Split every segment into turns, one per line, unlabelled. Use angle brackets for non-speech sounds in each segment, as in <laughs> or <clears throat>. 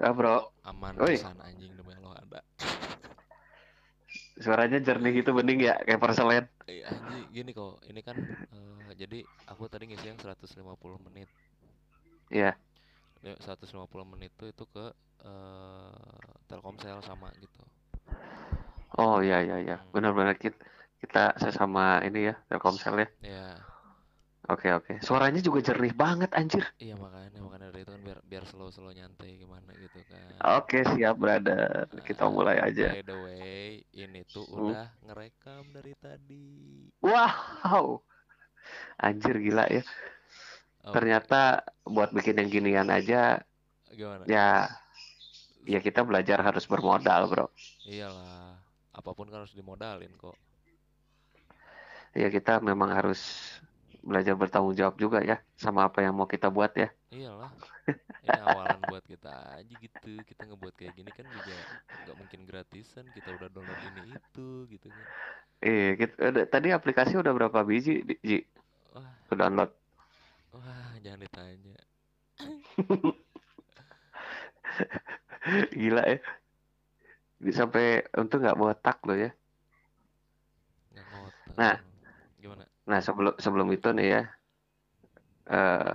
Ya bro,
aman
Oi.
pisan anjing demi Allah ada.
suaranya jernih gitu bening ya kayak perselen.
Eh, anjing gini kok, ini kan eh, jadi aku tadi ngisi yang 150 menit.
Iya.
Ya, 150 menit itu itu ke eh, Telkomsel sama gitu.
Oh iya iya iya,
Hmm.
benar-benar kita kita sesama ini ya Telkomsel ya.
Ya,
Oke oke, suaranya juga jernih banget anjir.
iya makanya makanya dari itu kan biar biar slow-slow nyantai gimana gitu kan.
Oke siap brother, kita
Ah,
mulai aja.
By the way, ini tuh
Hmm.
udah ngerekam dari tadi.
Wow, anjir gila ya.
Oke,
Ternyata buat bikin yang ginian aja
gimana?
ya ya kita belajar harus bermodal bro.
Iyalah, apa pun kan harus dimodalin kok.
Ya kita memang harus belajar bertanggung jawab juga ya sama apa yang mau kita buat ya.
Iyalah, ini awalan buat kita aja gitu. Kita ngebuat kayak gini kan juga nggak mungkin gratisan. Kita udah download ini itu gitu kan.
Eh, kita, tadi aplikasi udah berapa biji, Di- Ji?
Wah,
download?
wah, jangan ditanya. <laughs>
Gila ya. Sampai untung nggak botak lo ya. Nah. Nah sebelum sebelum itu nih ya, eh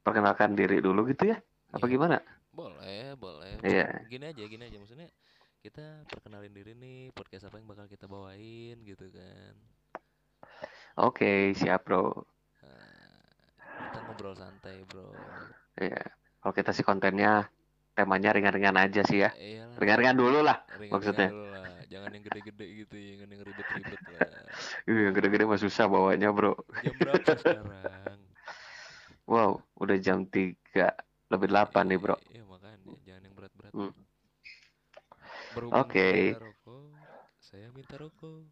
perkenalkan diri dulu gitu ya. Apa
Iya.
gimana?
Boleh, boleh.
Iya.
Gini aja, gini aja. Maksudnya kita perkenalin diri nih, podcast apa yang bakal kita bawain gitu kan.
Oke, siap bro.
Nah, kita ngobrol santai, bro.
Iya. Kalau kita sih kontennya temanya ringan-ringan aja sih ya.
Iyalah,
Ringan-ringan dulu lah.
ringan-ringan
maksudnya.
dulu. Jangan yang gede-gede gitu, jangan yang ribet-ribet lah.
Ih, Yang gede-gede mah susah bawanya bro.
Jam berapa sekarang?
Wow, udah jam 3 lebih 8 nih bro.
Iya makanya jangan yang berat-berat.
Hmm. Oke.
rokok, saya minta rokok.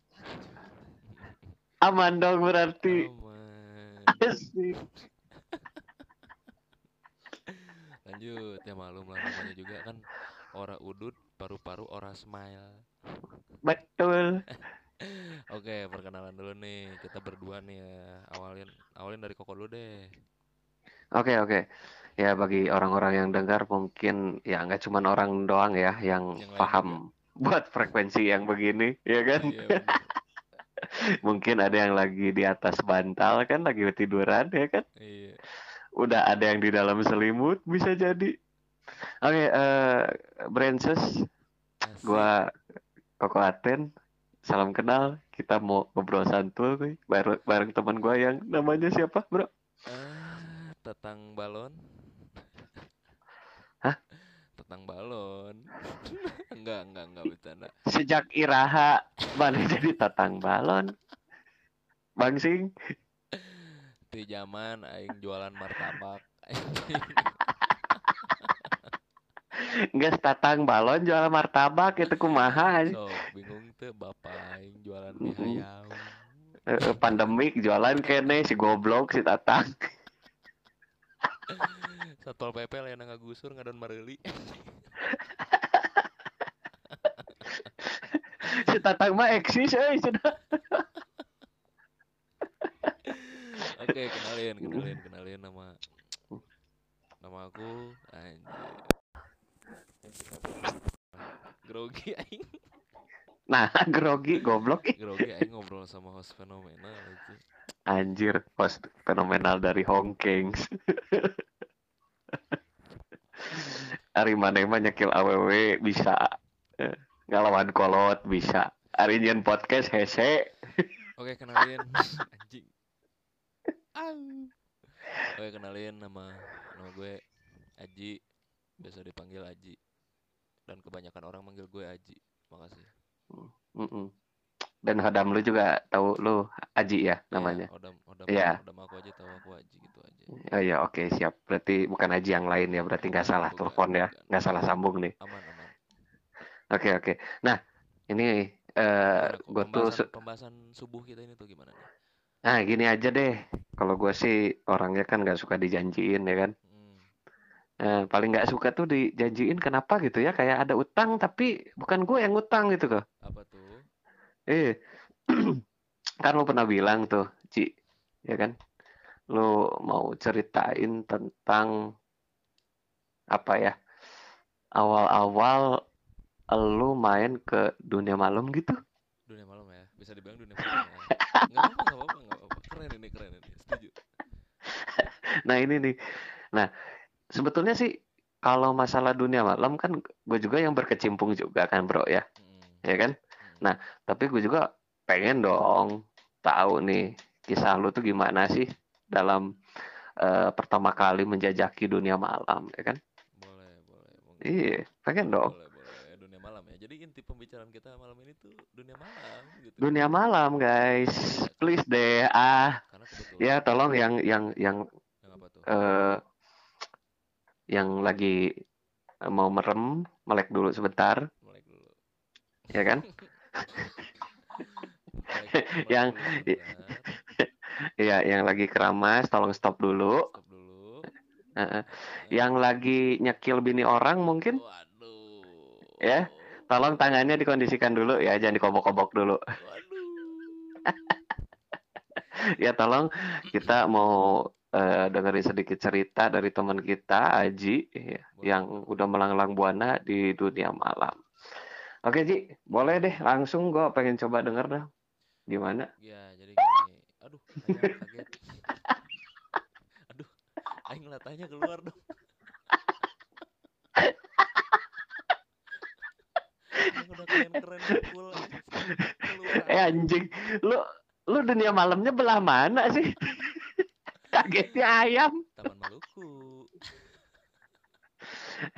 Aman dong berarti.
Aman.
Asik.
Lanjut ya malum lah namanya juga kan ora udut paru-paru ora smile.
Betul. <laughs>
Oke perkenalan dulu nih kita berdua nih ya awalin awalin dari koko dulu deh.
Oke oke. Ya bagi orang-orang yang dengar mungkin ya nggak cuman orang doang ya yang
Yang lain
paham <laughs> buat frekuensi yang begini, ya kan?
Iya. <laughs>
Mungkin ada yang lagi di atas bantal kan, lagi tiduran ya kan?
Iya.
Udah ada yang di dalam selimut bisa jadi. Oke, eh Brances,
Asik.
gua Koko Aten, salam kenal. Kita mau ngobrol santuy nih, bareng, bareng teman gua yang namanya siapa, Bro?
Ah, tetang balon.
Hah?
Tetang balon. <laughs> enggak, enggak, enggak bercanda.
Sejak Iraha mana jadi tatang balon? Bangsing,
Di zaman aing jualan martabak. <laughs>
nggak tatang balon jual martabak itu kumaha
so, bingung tuh bapak aing jualan mie ayam.
Eh, eh, pandemik jualan kene si goblok si tatang. <laughs>
Satpol PP layan ngagusur ngadon mareli.
si tatang mah eksis euy cenah.
Oke, kenalin, kenalin, kenalin nama nama aku anjir. Grogi aing,
Nah, <laughs> grogi goblok
grogi aing ngobrol sama host fenomenal aja.
Anjir, host fenomenal dari Hong Kings. <laughs> Ari maneh mah nyekil awewe bisa. Eh, Ngalawan kolot bisa. Ari nyen podcast hese.
Oke, kenalin <laughs> anjing. Oke, kenalin nama nama gue Aji. Biasa dipanggil Aji. Dan kebanyakan orang manggil gue Aji. Makasih.
Mm-mm. Dan Hadam lu juga tahu lu Aji ya namanya.
Iya, odam odam
Iya.
odam aku aja tahu aku Aji gitu aja.
Oh iya, oke siap. Berarti bukan Aji yang lain ya. Berarti nggak salah telepon ya. Nggak salah sambung nih.
Aman aman.
Oke oke. Nah ini eh
kok
gue tuh
pembahasan, subuh kita ini tuh gimana nih?
nah gini aja deh. Kalau gue sih orangnya kan nggak suka dijanjiin ya kan.
Hmm.
Eh, paling nggak suka tuh dijanjiin kenapa gitu ya kayak ada utang tapi bukan gue yang utang gitu kok.
Apa tuh?
Eh <clears throat> kan lu pernah bilang tuh Ci ya kan. Lu mau ceritain tentang apa ya? awal-awal lu main ke dunia malam gitu?
dunia malam ya bisa dibilang dunia malam ya nggak nggak keren ini keren ini setuju <laughs>
Nah ini nih. Nah sebetulnya sih kalau masalah dunia malam kan gue juga yang berkecimpung juga kan bro ya,
Mm,
ya kan?
mm.
Nah tapi gue juga pengen dong tahu nih kisah lu tuh gimana sih dalam eh, pertama kali menjajaki dunia malam, ya kan?
boleh boleh mungkin
Iya, pengen dong.
boleh boleh dunia malam ya jadi inti pembicaraan kita malam ini tuh dunia malam gitu
Dunia malam guys, please deh. Ah, ya tolong yang yang yang
yang apa tuh
eh yang lagi mau merem, melek dulu sebentar,
melek dulu
ya kan? <laughs> <laughs> Yang-
sebentar. <laughs>
Iya, yang lagi keramas, tolong stop dulu.
stop dulu
Yang lagi nyekil bini orang mungkin,
waduh
Ya, tolong tangannya dikondisikan dulu ya, jangan dikobok-kobok dulu.
waduh
Ya, tolong kita mau eh, dengerin sedikit cerita dari teman kita, Aji, ya, yang udah melanglang buana di dunia malam. Oke, Ji, boleh deh, langsung gue pengen coba denger dah. Gimana?
Ya, jadi gini. Aduh, kaget. <laughs> Aduh, aing latahnya keluar dong. Keren-keren cool.
Eh anjing, lu lu dunia malamnya belah mana sih? <laughs> Kagetnya ayam.
Taman Maluku.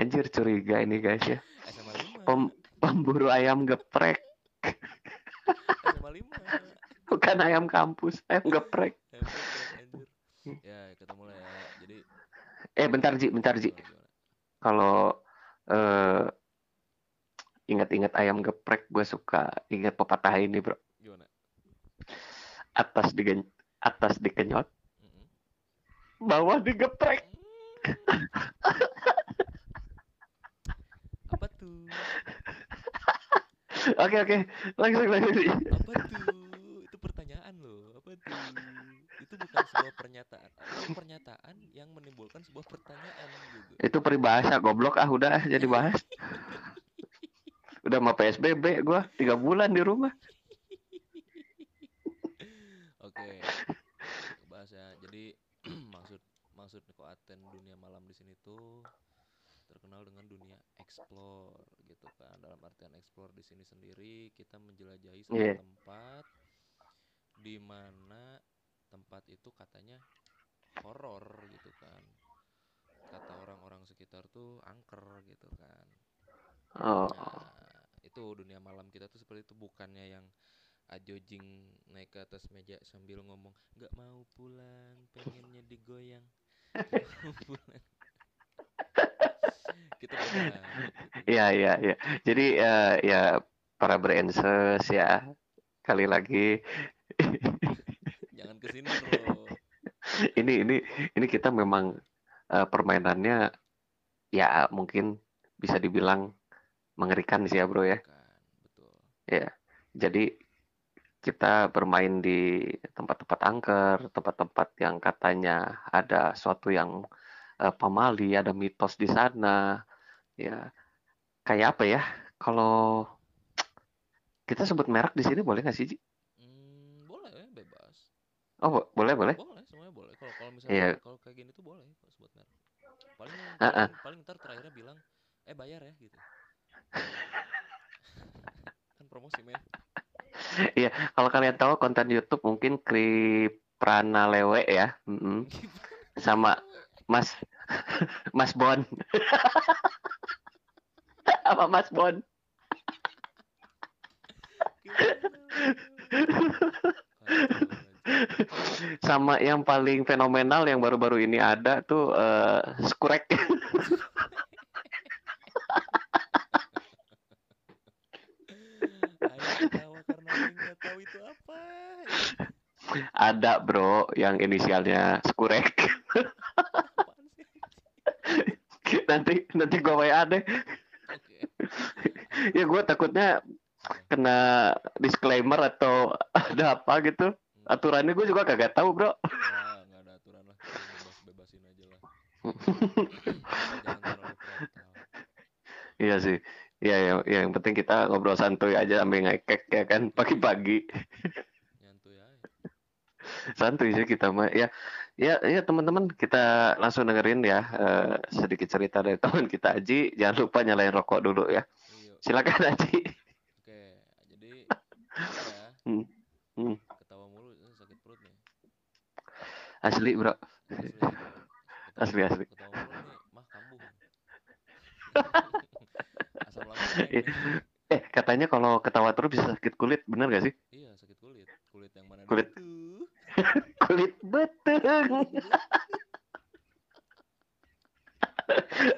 Anjir curiga ini guys ya.
SMA 5.
Pem- pemburu ayam geprek,
SMA 5.
bukan ayam kampus, ayam geprek.
Ya, kita mulai ya. Jadi
Eh bentar Ji, bentar Ji. Kalau eh ingat-ingat ayam geprek, gue suka ingat pepatah ini bro.
Gimana?
Atas digen atas dikenyot. Bawah digeprek.
Apa tuh?
Oke oke, langsung langsung.
Apa tuh? Itu pertanyaan loh. Apa tuh? Itu bukan sebuah pernyataan. Itu pernyataan yang menimbulkan sebuah pertanyaan gitu.
Itu peribahasa goblok ah udah jadi bahas. Udah mau PSBB gue tiga bulan di rumah.
Oke. Maksud maksud Koaten dunia malam di sini tuh terkenal dengan dunia explore gitu kan. Dalam artian explore di sini sendiri kita menjelajahi satu
Iya.
tempat di mana tempat itu katanya horor gitu kan. Kata orang-orang sekitar tuh angker gitu kan.
Oh,
Nah, itu dunia malam kita tuh seperti itu bukannya yang ajojing naik ke atas meja sambil ngomong nggak mau pulang, pengennya digoyang. Nggak mau pulang." Kita beda.
iya iya iya. Jadi eh, ya para brainsers ya kali lagi
Jangan ke sini bro.
ini ini ini kita memang eh, permainannya ya mungkin bisa dibilang mengerikan sih ya bro ya.
Bukan, betul.
Jadi kita bermain di tempat-tempat angker, tempat-tempat yang katanya ada suatu yang eh, pamali, ada mitos di sana. Ya, kayak apa ya? Kalau kita sebut merek di sini boleh nggak sih? Ji?
Hmm, boleh bebas.
Oh, bo- boleh boleh.
Boleh, semuanya boleh. Kalau kalau misalnya
Iya.
kalau kayak gini tuh boleh kok sebut merek. Paling
ah.
paling, paling ntar terakhirnya bilang eh bayar ya gitu. <laughs> kan promosi men. <laughs>
Kalau kalian tahu konten YouTube mungkin Kriprana Lewe ya, Mm-mm. sama Mas <laughs> Mas Bon, <laughs> sama Mas Bon. sama yang paling fenomenal yang baru-baru ini ada tuh eh, Skurek.
Ayo ketawa karena Aing nggak tahu itu apa.
Ada bro yang inisialnya Skurek. <laughs> Nanti nanti gua WA deh. Ya gue takutnya kena disclaimer atau ada apa gitu.
Hmm.
Aturannya gue juga kagak tahu bro.
Wah, nggak ada aturan lah. Bebas bebasin aja lah. Asal <laughs> jangan terlalu frontal.
Iya sih. Iya, ya, ya, yang penting kita ngobrol santuy aja sambil ngekek ya kan pagi-pagi. Santuy sih kita mah. Ya, ya, ya teman-teman kita langsung dengerin ya eh, sedikit cerita dari <laughs> teman kita Aji. Jangan lupa nyalain rokok dulu ya.
iya
Silakan Aji.
oke jadi ya <laughs>
Hmm, hmm.
ketawa mulu sakit perut nih
Asli bro.
asli
Asli, asli.
ketawa mulu nih mah kambuh <laughs> asam lambung naik
Eh. Eh katanya kalau ketawa terus bisa sakit kulit, bener gak sih?
iya sakit kulit kulit yang mana
Kulit.
tuh? <laughs>
Kulit betung.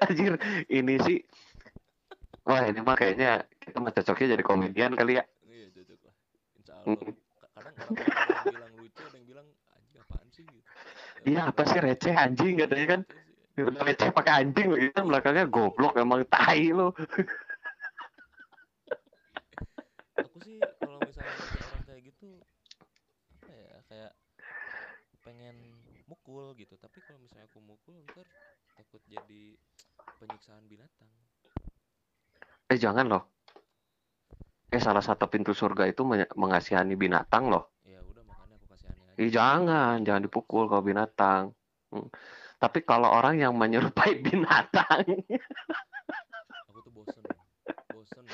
Anjir, ini sih. Wah ini mah kayaknya kita mah cocoknya jadi komedian kali ya.
iya cocok lah insya Allah Ka- kadang orang bilang lucu ada yang bilang anjing apaan sih gitu Ya,
Iya apa sih receh anjing katanya kan.
Sih.
Udah receh pakai anjing begitu kan belakangnya goblok emang tai lo.
aku sih kalau misalnya orang kayak gitu apa ya kayak pengen mukul gitu tapi kalau misalnya aku mukul ntar takut jadi penyiksaan binatang
Eh jangan loh. Eh salah satu pintu surga itu men- mengasihani binatang loh.
ya udah makanya aku kasih aneh aja
Eh jangan, jangan dipukul kalau binatang. Hmm. Tapi kalau orang yang menyerupai <laughs> binatang,
aku tuh bosen bosen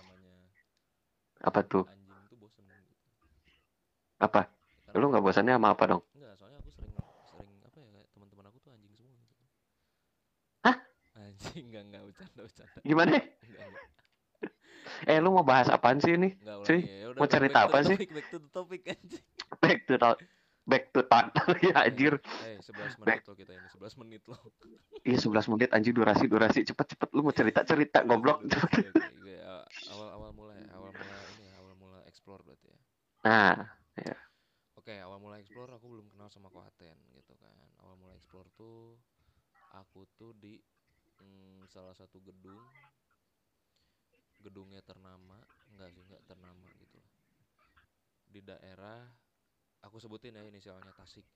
namanya
apa tuh?
anjing tuh bosen gitu
Apa? Lu nggak bosannya sama apa dong?
enggak soalnya aku sering sering apa ya kayak teman-teman aku tuh anjing semua gitu
Hah?
anjing enggak enggak bercanda bercanda
Gimana?
enggak enggak <laughs>
Eh lu mau bahas apaan sih ini?
enggak
Cuy,
ya
mau
back-
cerita
back
apa sih?
back to the topic anjing
Back to the- back to talk. <laughs> ya anjir.
eh 11 menit loh kita ini 11 menit loh
Iya 11 menit anjir durasi durasi cepet cepet lu mau cerita cerita goblok.
Oke, oke, oke. Ya, awal awal mula ya awal mula ini ya awal mula explore berarti ya
Nah,
Oke, awal mulai explore aku belum kenal sama Kohaten gitu kan. Awal mulai explore tuh aku tuh di mm, salah satu gedung gedungnya ternama, enggak sih, enggak ternama gitu lah. Di daerah aku sebutin ya inisialnya Tasik.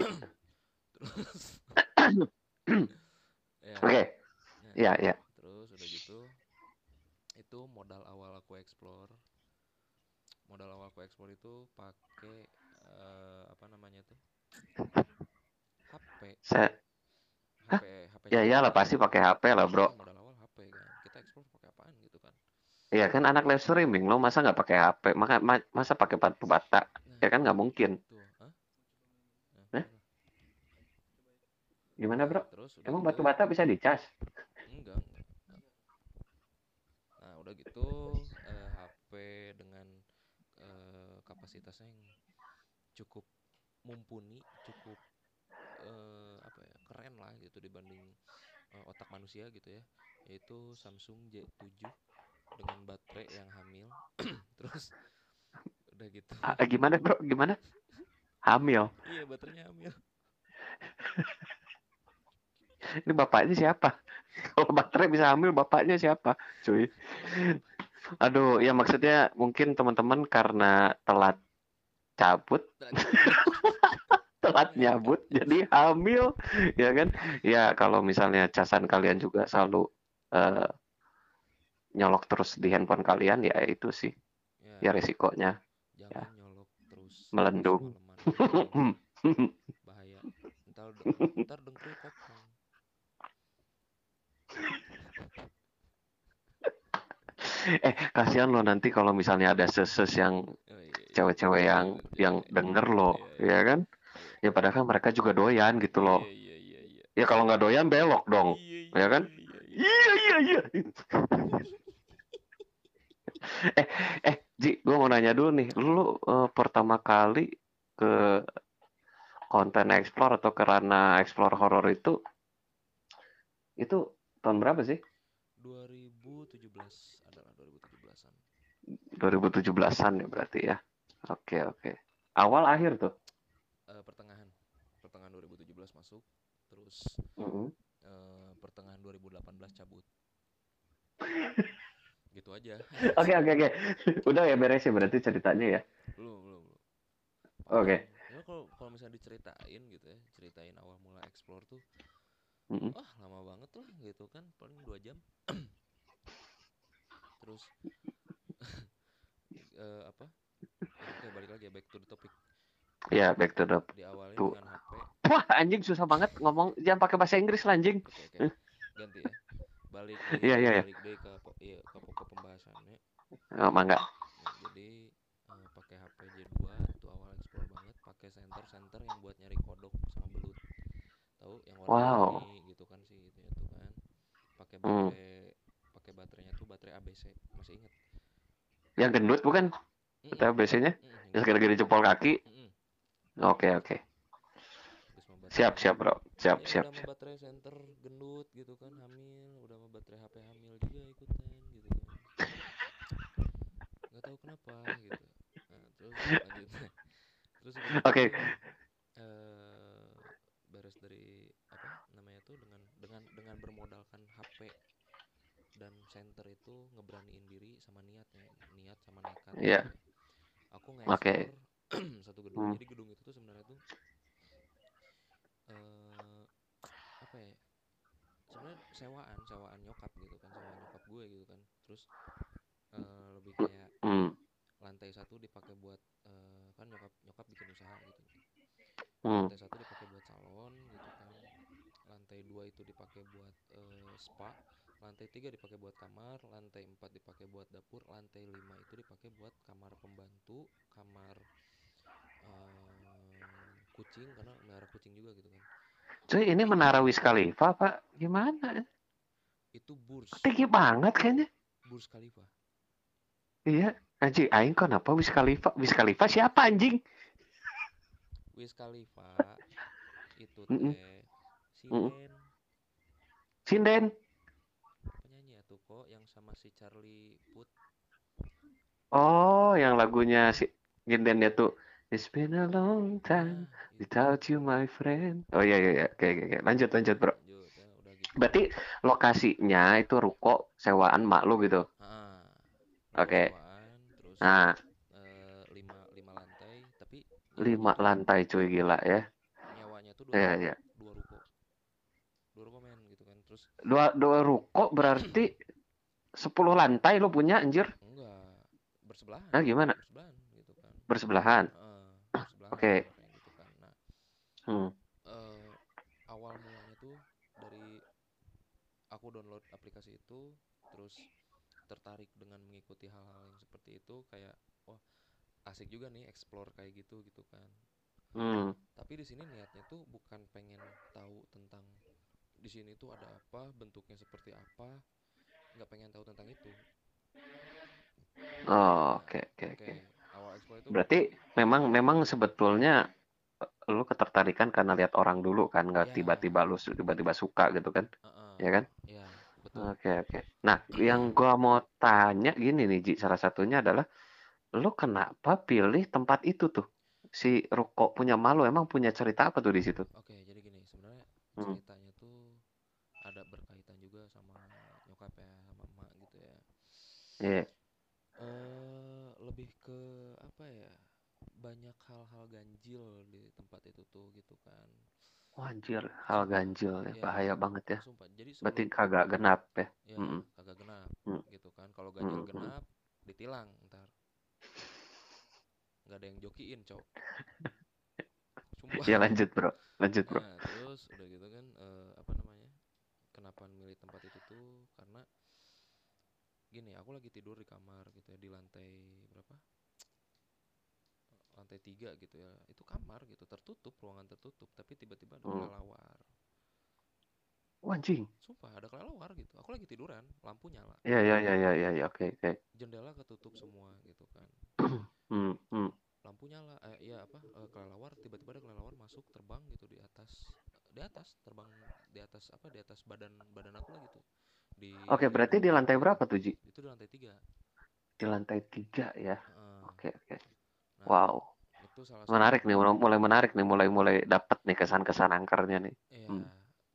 <coughs> Terus <coughs> ya,
oke.
nah,
Iya, iya.
Terus udah gitu itu modal awal aku explore. Modal awal aku explore itu pakai eh, apa namanya tuh? HP,
Saya
HP, HP.
ya iyalah pasti pakai HP lah, Bro.
Iya, Modal awal HP kan. Kita explore pakai apaan gitu kan.
Iya kan anak live streaming lo masa nggak pakai HP? Maka ma- masa pakai batu bata?
Nah,
Ya kan nggak mungkin.
Tuh, Hah? Nah.
Gimana, Bro?
Terus
Emang
gitu-
batu bata bisa dicas?
Enggak, enggak. Nah, udah gitu eh, HP dengan eh, kapasitasnya yang cukup mumpuni, cukup eh, apa ya, keren lah gitu dibanding eh, otak manusia gitu ya. Yaitu Samsung J7 dengan baterai yang hamil. <clears throat> Terus udah gitu.
Ah, gimana, Bro? Gimana? Hamil.
Iya, baterainya hamil.
Ini bapaknya siapa? Kalau baterai bisa hamil, bapaknya siapa? Cuy. Aduh, ya maksudnya mungkin teman-teman karena telat cabut, telat nyabut, <laughs> jadi hamil, ya kan? Ya kalau misalnya casan kalian juga selalu eh, nyolok terus di handphone kalian, ya itu sih,
Ya,
ya resikonya.
jangan nyolok terus
Melendung.
semalaman. <laughs> bahaya ntar ntar dengkul kopong <laughs>
eh, kasihan lo nanti kalau misalnya ada ses-ses yang
oh, iya, iya.
Cewek-cewek yang
Iya,
yang
iya,
denger lo,
iya,
ya kan? Ya padahal kan mereka juga doyan gitu loh.
iya iya iya iya
Ya kalau nggak doyan belok dong.
iya
ya kan?
iya, iya,
Iya
iya.
iya iya. <laughs> eh eh Ji, gue mau nanya dulu nih, lu eh, pertama kali ke konten explore atau ke ranah explore horror itu itu tahun berapa sih?
2017 adalah 2017an
2017-an ya berarti ya. Oke oke. Awal akhir tuh.
Eh, pertengahan pertengahan 2017 masuk terus
Mm-mm.
eh, pertengahan 2018 cabut <laughs> gitu aja
Oke oke oke. Udah ya beres ya berarti ceritanya ya.
belum belum belum
Oke.
ya kalau kalau misalnya diceritain gitu ya ceritain awal mula explore tuh
Mm-mm.
wah lama banget lah gitu kan paling dua jam <coughs> terus <laughs> eh, apa oke balik lagi ya back to the topic.
Ya back to the
diawali
Tuh.
dengan HP
wah anjing susah banget ngomong. Jangan pakai bahasa Inggris lah anjing.
Oke oke. Ganti ya. Balik <laughs>
Iya, iya, iya.
balik deh ke iya, ke pokok pembahasannya.
Oh, mangga.
Nah, jadi eh, pakai HP J2 itu awal explore banget. Pakai center center yang buat nyari kodok sama belut. Tahu? Yang
Wow.
warna-warni gitu kan sih gitu ya tuh kan. Pakai
Hmm.
baterai pakai baterainya tuh baterai ABC masih inget
yang gendut bukan kita biasanya?
Mm-mm,
yang
gitu.
sekali jempol kaki?
Mm-mm.
oke oke.
Terus sama
siap
baterai-
siap bro. Siap
Ya,
siap
udah sama baterai center gendut gitu kan hamil. Udah sama baterai HP hamil juga ikutan gitu kan. Nggak tahu kenapa gitu. Nah, terus lanjut. <laughs> Terus gitu,
Oke.
eh, beres dari apa namanya tuh dengan dengan dengan bermodalkan HP dan center itu ngeberaniin diri sama niatnya niat sama nekat
Iya.
gitu. ya. Aku
Oke.
nge-explore <clears throat> satu gedung
Hmm.
jadi gedung itu tuh sebenarnya tuh eh apa ya sebenarnya sewaan sewaan nyokap gitu kan sewaan nyokap gue gitu kan terus eh, lebih kayak
hmm.
lantai satu dipakai buat eh, kan nyokap nyokap bikin usaha gitu
Hmm.
lantai satu dipakai buat salon gitu kan lantai dua itu dipakai buat eh, spa lantai tiga dipakai buat kamar lantai empat dipakai buat dapur lantai lima itu dipakai buat kamar pembantu kamar eh, kucing karena melihara kucing juga gitu kan.
Cuy ini menara Wiz Khalifa pak. Gimana?
Itu burs.
Tinggi banget kayaknya.
Burs Khalifa.
Iya. Anjing aing kenapa Wiz Khalifa? Wiz Khalifa siapa anjing?
Wiz Khalifa <laughs> itu teh
Mm-mm.
sinden
sinden
penyanyi tuh kok yang sama si Charlie Puth.
Oh yang lagunya si Gindennya tuh It's been a long time
Nah, itu.
without you my friend. Oh iya iya iya. Oke oke oke. lanjut lanjut bro.
Lanjut ya udah gitu.
Berarti lokasinya itu ruko sewaan mak lu gitu?
Ah,
Oke.
sewaan, terus
nah.
eh, lima lima lantai tapi
lima lantai cuy gila ya.
Nyewanya tuh dua
Iya, iya.
dua ruko. Dua ruko men gitu kan terus
dua dua ruko berarti <clears throat> 10 lantai lu punya anjir
enggak bersebelahan
Nah, gimana?
bersebelahan gitu kan
bersebelahan Oke.
kamarnya gitu kan nah
hmm.
eh, awal mulanya tuh dari aku download aplikasi itu terus tertarik dengan mengikuti hal-hal yang seperti itu kayak wah asik juga nih explore kayak gitu gitu kan
Hmm.
tapi di sini niatnya tuh bukan pengen tahu tentang di sini tuh ada apa bentuknya seperti apa nggak pengen tahu tentang itu.
Oh, oke oke
oke
oke.
awal explore itu
berarti memang memang sebetulnya eh, lu ketertarikan karena lihat orang dulu kan nggak
Ya.
tiba-tiba lu tiba-tiba suka gitu kan?
Heeh,
ya kan?
Ya betul.
Oke oke. Nah yang gua mau tanya gini nih Ji salah satunya adalah lu kenapa pilih tempat itu tuh? Si ruko punya malu emang punya cerita apa tuh di situ?
Oke, jadi gini, sebenarnya
Hmm.
ceritanya tuh ada berkaitan juga sama nyokap ya, sama emak gitu ya.
Iya
Eh, lebih ke apa ya? Banyak hal-hal ganjil di tempat itu tuh gitu kan.
Wah, anjir hal ganjil ya
Iya.
bahaya banget ya
Sumpah. Jadi
berarti
sebelum
kagak genap ya
ya
Mm-mm.
kagak genap
Mm.
gitu kan. Kalau ganjil
Mm-mm.
genap ditilang ntar. nggak ada yang jokiin, Cok. Sumpah.
ya lanjut bro lanjut bro
Nah, terus udah gitu kan eh, apa namanya? Kenapa milih tempat itu tuh? Gini, aku lagi tidur di kamar gitu ya di lantai berapa? Lantai tiga gitu ya. Itu kamar gitu, tertutup, ruangan tertutup, tapi tiba-tiba ada
Hmm.
kelelawar.
Wah, anjing
Sumpah ada kelelawar gitu. Aku lagi tiduran, lampu nyala,
ya ya ya ya ya ya oke oke
jendela ketutup semua gitu kan. <clears throat>
hmm, hmm.
Lampu nyala, eh, iya apa? eh, kelelawar tiba-tiba ada kelelawar masuk terbang gitu di atas di atas terbang di atas apa di atas badan badan aku lah gitu di
oke berarti di lantai berapa tuh Ji?
Itu di lantai tiga.
Di lantai tiga ya?
Heeh.
oke oke.
Nah,
wow.
itu salah
menarik nih mulai menarik nih mulai mulai dapat nih kesan-kesan angkernya nih.
Iya,
Hmm.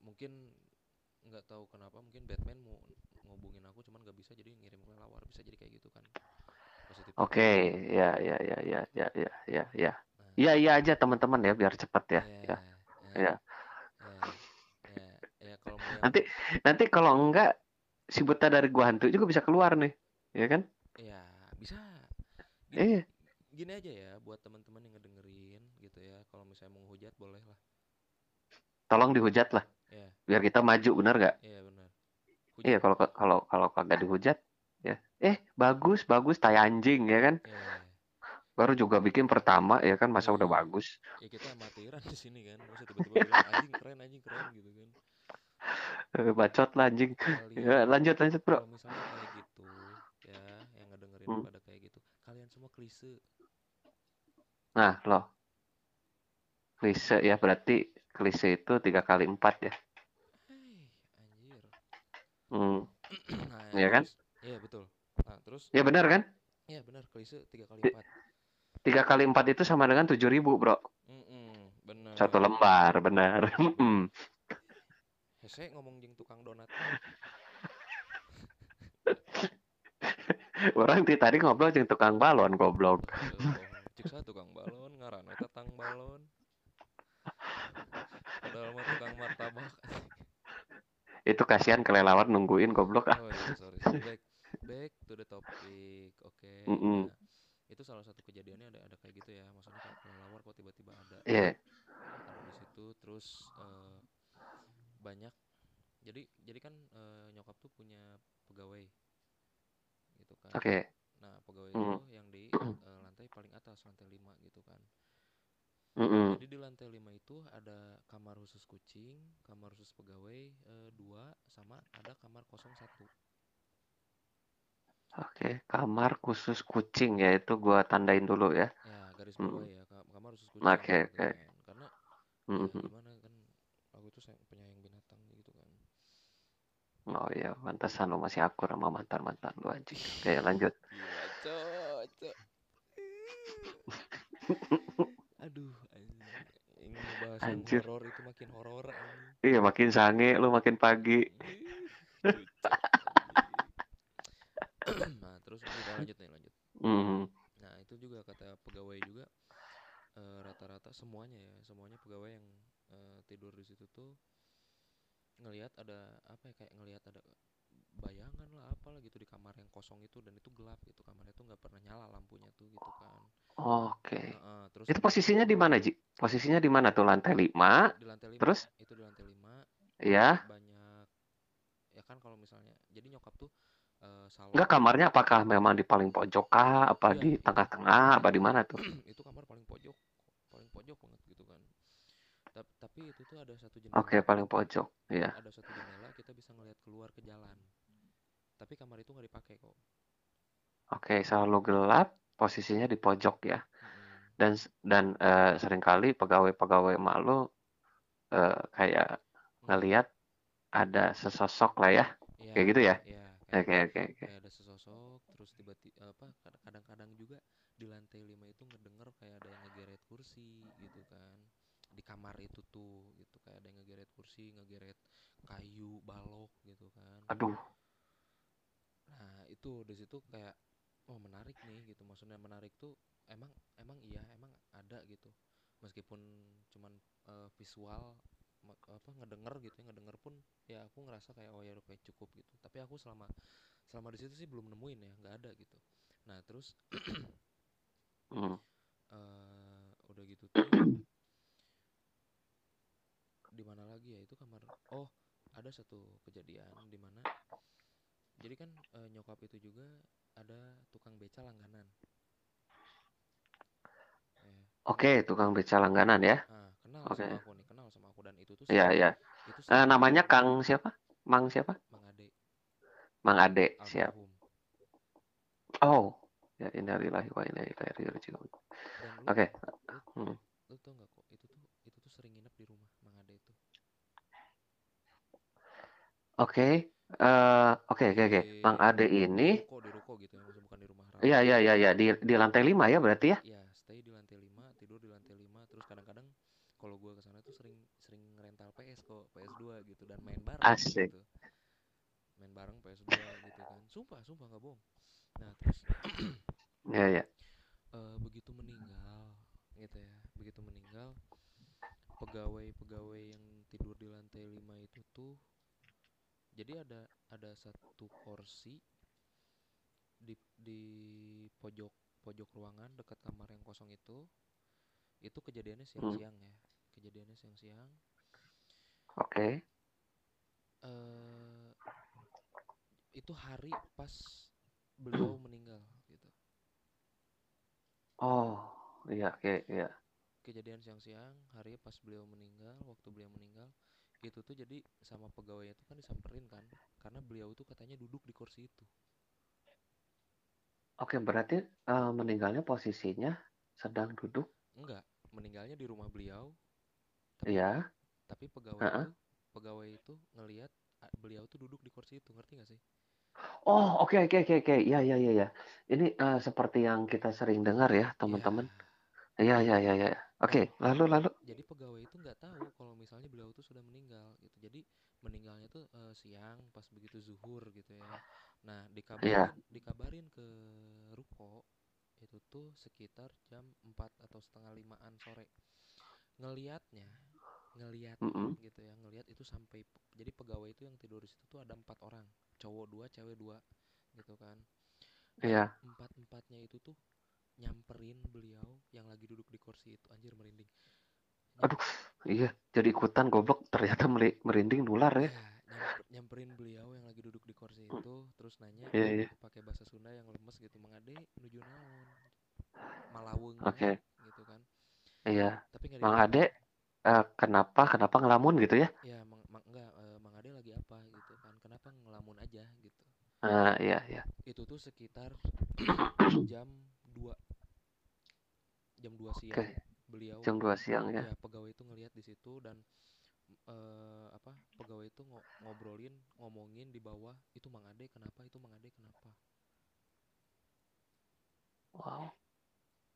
mungkin nggak tahu kenapa mungkin Batman mau ngubungin aku cuman nggak bisa jadi ngirim kelelawar bisa jadi kayak gitu kan.
Oke ya ya ya ya ya ya ya ya.
Nah,
iya iya aja teman-teman ya biar cepet ya
iya,
ya.
iya,
ya
ya, ya, ya,
Nanti nanti kalau enggak si buta dari gua hantu juga bisa keluar nih, ya kan?
ya bisa gini,
Iya.
gini aja ya buat teman-teman yang ngedengerin gitu ya kalau misalnya mau hujat boleh lah
Tolong dihujat lah,
ya
biar kita maju, benar nggak?
iya benar
Iya, kalau kalau kalau kagak dihujat, ya. Eh, bagus, bagus, tai anjing, ya kan?
ya
Baru juga bikin pertama, ya kan? Masa udah
Iya.
bagus.
ya kita amatiran di sini kan masa tiba-tiba bilang <laughs> anjing keren anjing keren gitu kan
Eh, Bacot lah anjing. <laughs>
kalian
Ya, lanjut, lanjut, bro.
kalau misalnya kayak gitu ya yang ngedengerin
Hmm.
pada kayak gitu kalian semua klise
Nah, loh. Klise ya, berarti klise itu tiga kali empat ya.
hei anjir
Hmm. <clears throat>
nah
Iya kan?
terus iya betul nah terus
Ya benar kan?
iya benar klise tiga kali empat
Tiga kali empat itu sama dengan tujuh ribu, bro.
Mm-mm, benar
Satu lembar, benar. <laughs>
Hese ngomong jeng tukang donat <laughs>
Orang ti tadi ngobrol jeung tukang balon goblok.
cik saya tukang balon ngaranna tatang balon padahal mah tukang martabak
Itu kasihan kelelawar nungguin goblok ah.
oh iya sorry back back to the topic oke
Mm-mm.
Nah, itu salah satu kejadiannya ada ada kayak gitu ya maksudnya kayak kelelawar kok tiba-tiba ada
Iya.
ada di situ terus eh, banyak jadi jadi kan eh, nyokap tuh punya pegawai gitu kan
Oke.
nah pegawai
Mm.
itu yang di <clears throat> eh, lantai paling atas lantai 5 gitu kan
Mm-mm.
jadi di lantai 5 itu ada kamar khusus kucing kamar khusus pegawai eh, dua sama ada kamar kosong satu
Oke, kamar khusus kucing ya itu gua tandain dulu ya.
ya garis bawah ya ka- kamar khusus kucing
Oke,
gitu
oke.
kan. karena ya gimana kan aku itu sayang penyayang binatang gitu kan
Oh iya, pantesan lu masih akur sama mantan-mantan lu anjing. Oke, lanjut.
Cok. <laughs> Aduh. Ini
Anjir.
horor itu makin horor.
Iya, makin sange lu makin pagi. <coughs>
Nah, terus udah <coughs> lanjut nih, lanjut.
Mhm.
Nah, itu juga kata pegawai juga eh, rata-rata semuanya ya, semuanya pegawai yang eh, tidur di situ tuh ngelihat ada apa ya kayak ngelihat ada bayangan lah apalah gitu di kamar yang kosong itu dan itu gelap gitu kamarnya tuh nggak pernah nyala lampunya tuh gitu kan
Oke.
Heeh, terus
Itu posisinya di mana, Ji? Posisinya di mana tuh? Lantai 5?
di lantai lima
Terus?
itu di lantai lima
Ya.
banyak ya kan kalau misalnya jadi nyokap tuh eh, salon
Enggak kamarnya apakah memang di paling pojok kah? Apa
Iya,
di tengah-tengah? Apa di mana tuh? <clears throat>
itu kamar paling pojok paling pojok banget gitu kan tapi itu tuh ada satu jendela
Oke, paling pojok. Iya.
ada satu jendela kita bisa ngelihat keluar ke jalan tapi kamar itu nggak dipakai kok
Oke, selalu gelap, posisinya di pojok ya.
Mm-mm.
Dan dan eh, sering kali pegawai-pegawai emak lu eh, kayak ngelihat ada sesosok lah ya.
Iya,
Kayak gitu ya?
iya, kayak
Oke, oke, oke.
kayak ada sesosok terus tiba-tiba apa kad- kadang-kadang juga di lantai lima itu ngedenger kayak ada yang ngegeret kursi gitu kan di kamar itu tuh gitu kayak ada yang ngegeret kursi ngegeret kayu balok gitu kan.
Aduh,
nah itu di situ kayak oh menarik nih gitu. Maksudnya menarik tuh emang emang iya emang ada gitu. Meskipun cuman eh, visual apa ngedenger gitu ya ngedenger pun ya aku ngerasa kayak oh ya udah kayak cukup gitu. Tapi aku selama selama di situ sih belum nemuin ya nggak ada gitu. Nah terus <clears throat> eh udah gitu tuh di mana lagi ya itu kamar oh ada satu kejadian di mana jadi kan eh, nyokap itu juga ada tukang beca langganan ya
Oke, tukang beca langganan ya.
ah kenal
Oke.
sama aku nih kenal sama aku dan itu tuh
Iya, iya. Eh,
sering
namanya Kang siapa? Mang siapa?
Mang Ade
Mang Ade, siap. Oh, ya innalillahi wa inna ilaihi raji'un. Oke.
lu,
Hmm.
lu tau nggak kok itu tuh itu tuh sering nginep di rumah Mang Ade itu
Oke. Eh, oke, oke, oke.
Di-
Mang Ade ini
ruko di ruko gitu ya maksudnya bukan di rumah rawat
Iya, iya, iya, iya, di di lantai 5 ya berarti ya?
ya stay di lantai 5 tidur di lantai 5 terus kadang-kadang kalau gua ke sana tuh sering sering rental PS kok PS2 gitu dan main bareng
Asik.
gitu main bareng PS2 gitu kan sumpah sumpah nggak bohong nah terus <clears throat>
Iya, iya.
eh, begitu meninggal gitu ya begitu meninggal pegawai-pegawai yang tidur di lantai 5 itu tuh jadi ada ada satu kursi di di pojok pojok ruangan dekat kamar yang kosong itu itu kejadiannya
Hmm.
siang-siang ya kejadiannya siang-siang
Oke.
eh itu hari pas beliau <clears throat> meninggal gitu
Oh, iya, oke, iya.
kejadian siang-siang hari pas beliau meninggal waktu beliau meninggal itu tuh jadi sama pegawainya tuh kan disamperin kan karena beliau tuh katanya duduk di kursi itu
Oke, berarti eh, meninggalnya posisinya sedang duduk.
enggak meninggalnya di rumah beliau tapi
Iya.
tapi pegawai
Heeh.
itu pegawai itu ngelihat beliau tuh duduk di kursi itu ngerti gak sih
Oh, oke, oke, oke, oke. Iya, iya, iya, iya. Ini eh, seperti yang kita sering dengar ya, teman-teman.
ya
Iya, iya, iya, iya. Oke, lalu, lalu.
jadi pegawai itu nggak tahu kalau misalnya beliau tuh sudah meninggal gitu jadi meninggalnya tuh eh, siang pas begitu zuhur gitu ya nah dikabarin
Iya.
dikabarin ke ruko itu tuh sekitar jam 4 atau setengah limaan sore ngelihatnya ngelihatnya
Mm-mm.
gitu ya ngelihat itu sampai jadi pegawai itu yang tidur di situ tuh ada empat orang cowok dua cewek dua gitu kan dan
Iya.
empat empatnya itu tuh nyamperin beliau yang lagi duduk di kursi itu anjir merinding
Aduh, iya. Jadi ikutan goblok. Ternyata meri- merinding nular ya.
ya nyamper- nyamperin beliau yang lagi duduk di kursi itu terus nanya
Iya, iya.
pakai bahasa Sunda yang lemes gitu mangade nuju naon malaweng
Oke.
gitu kan
Iya.
tapi nggak
Mang Ade, eh, kenapa, kenapa ngelamun gitu ya?
ya mang, mang enggak eh, mang ade lagi apa gitu kan kenapa ngelamun aja gitu
Ah, iya, iya.
itu tuh sekitar <clears throat> jam 2 jam 2 siang
Oke.
beliau
Jam 2 siang ya.
ya pegawai itu ngelihat di situ dan eh, apa pegawai itu ngo- ngobrolin ngomongin di bawah itu Mang Ade kenapa itu Mang Ade kenapa
Wow.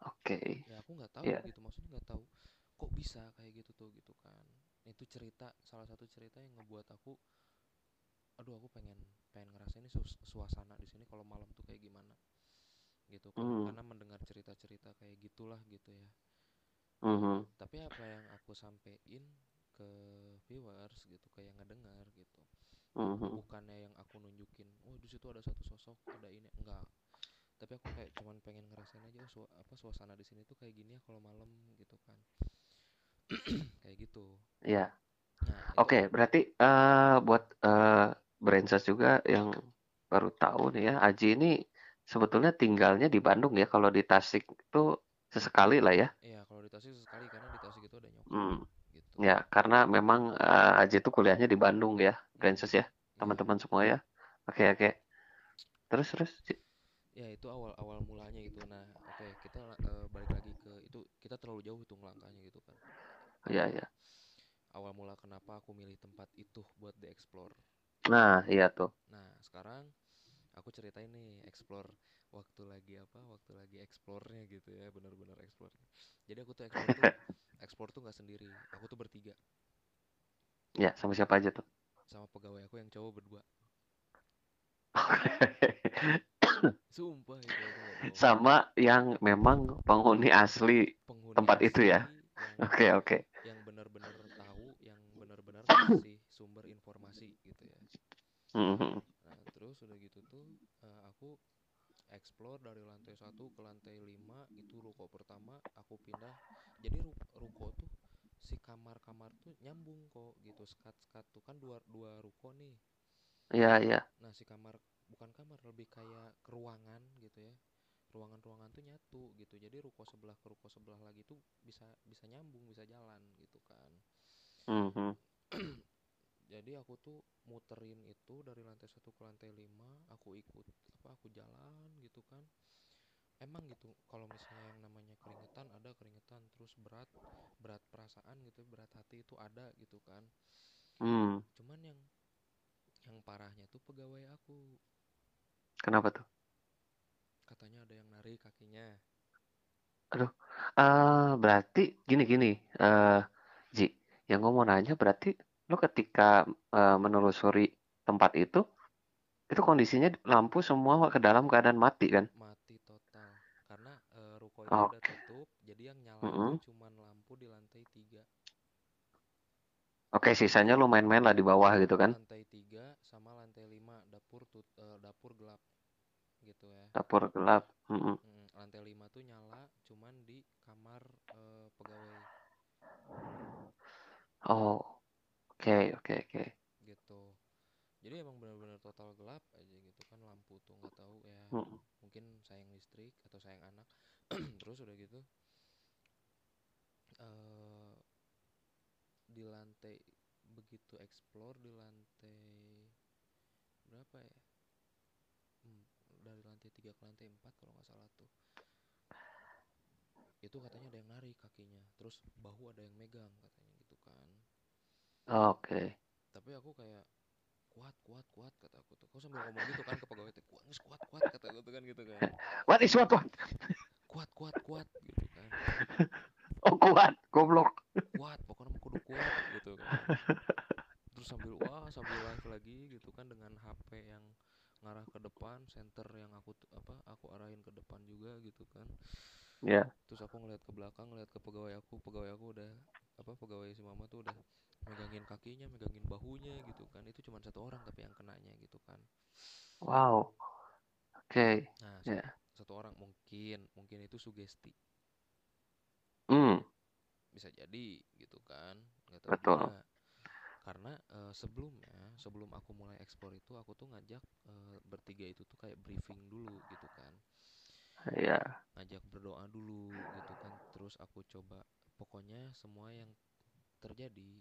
Oke.
ya aku nggak tahu
Iya.
gitu maksudnya nggak tahu kok bisa kayak gitu tuh gitu kan itu cerita salah satu cerita yang ngebuat aku aduh aku pengen pengen ngerasain ini suas- suasana di sini kalau malam tuh kayak gimana gitu kan
Hmm.
karena mendengar cerita-cerita kayak gitulah gitu ya
Mhm.
tapi apa yang aku sampein ke viewers gitu kayak ngedengar gitu
Mhm.
bukannya yang aku nunjukin oh di situ ada satu sosok ada ini enggak tapi aku kayak cuman pengen ngerasain aja oh, sua- apa suasana di sini tuh kayak gini ya kalau malam gitu kan <clears throat> kayak gitu
Iya.
nah itu
Oke, berarti eh buat Brensas juga yang baru tahu nih ya, Aji ini sebetulnya tinggalnya di Bandung ya. Kalau di Tasik itu sesekali lah ya.
ya kalau di Tasik sekali karena di Tasik itu ada nyokap
Hmm.
gitu
Ya, karena memang eh, Aji itu kuliahnya di Bandung ya,
Mm,
Brensas ya,
iya
teman-teman semua ya. Oke, oke. Terus, terus. Ci.
ya itu awal awal mulanya gitu nah oke kita eh, balik lagi ke itu kita terlalu jauh hitung langkahnya gitu kan
Iya, iya.
awal mula kenapa aku milih tempat itu buat di-explore
Nah, iya tuh.
Nah, sekarang aku ceritain nih explore waktu lagi apa? Waktu lagi explore-nya gitu ya, benar-benar explore. Jadi aku tuh explore tuh <coughs> explore tuh nggak sendiri. Aku tuh bertiga
Ya, sama siapa aja tuh?
sama pegawai aku yang cowok berdua. <coughs> Sumpah itu.
Sama yang memang penghuni asli
Penghuni
tempat itu ya.
asli <laughs>
Oke, oke.
yang benar-benar tahu, yang benar-benar ngasih sumber informasi gitu ya.
Mhm.
Nah, udah gitu tuh eh, aku explore dari lantai satu ke lantai 5 itu ruko pertama aku pindah. Jadi ru- ruko tuh si kamar-kamar tuh nyambung kok gitu skat-skat tuh kan dua dua ruko nih.
Iya, iya.
Nah, si kamar bukan kamar lebih kayak ruangan gitu ya. Ruangan-ruangan tuh nyatu gitu. Jadi ruko sebelah ke ruko sebelah lagi tuh bisa bisa nyambung, bisa jalan gitu kan.
Mhm.
Jadi aku tuh muterin itu dari lantai satu ke lantai 5 aku ikut apa aku jalan gitu kan. Emang gitu kalau misalnya yang namanya keringetan ada keringetan terus berat berat perasaan gitu berat hati itu ada gitu kan.
Hmm.
Cuman yang yang parahnya tuh pegawai aku
Kenapa tuh?
katanya ada yang narik kakinya.
Aduh. Eh, berarti gini-gini, eh Ji, yang gue mau nanya berarti lo ketika eh, menelusuri tempat itu, itu kondisinya lampu semua ke dalam keadaan mati kan?
Mati total karena eh, ruko itu udah
Oke.
tutup jadi yang nyala
Mm-mm.
tuh cuman lampu di lantai 3
Oke, sisanya lo main-main lah di bawah gitu kan?
lantai 3 sama dapur tut eh, dapur gelap gitu ya
Dapur gelap.
Mm, lantai lima tuh nyala cuman di kamar eh, pegawai
Oh, oke, oke, oke.
gitu. Jadi emang benar-benar total gelap aja gitu kan lampu tuh nggak tahu ya.
Mm.
mungkin sayang listrik atau sayang anak. <clears throat> Terus udah gitu eh di lantai begitu explore di lantai berapa ya? Hmm, dari lantai tiga ke lantai empat kalau nggak salah tuh. Itu katanya ada yang narik kakinya. Terus bahu ada yang megang katanya gitu kan
Oke.
tapi aku kayak kuat kuat kuat kata aku tuh aku sambil ngomong gitu kan ke pegawai teh kuat nges, kuat kuat kata aku tuh kan gitu kan <laughs>
What is what what?
kuat kuat kuat gitu kan <laughs>
Oh kuat, goblok.
kuat pokoknya mau kudu kuat gitu kan terus sambil wah sambil live lagi gitu kan dengan HP yang ngarah ke depan center yang aku tu- apa aku arahin ke depan juga gitu kan
Ya.
terus aku ngeliat ke belakang ngeliat ke pegawai aku pegawai aku udah apa pegawai si mama tuh udah megangin kakinya megangin bahunya gitu kan itu cuma satu orang tapi yang kenanya gitu kan
Wow. Oke.
nah
Ya.
satu, satu orang mungkin mungkin itu sugesti
Hmm.
bisa jadi gitu kan nggak tahu
Betul.
juga karena eh, sebelumnya sebelum aku mulai ekspor itu aku tuh ngajak eh, bertiga itu tuh kayak briefing dulu gitu kan
Ya.
ngajak berdoa dulu gitu kan terus aku coba pokoknya semua yang terjadi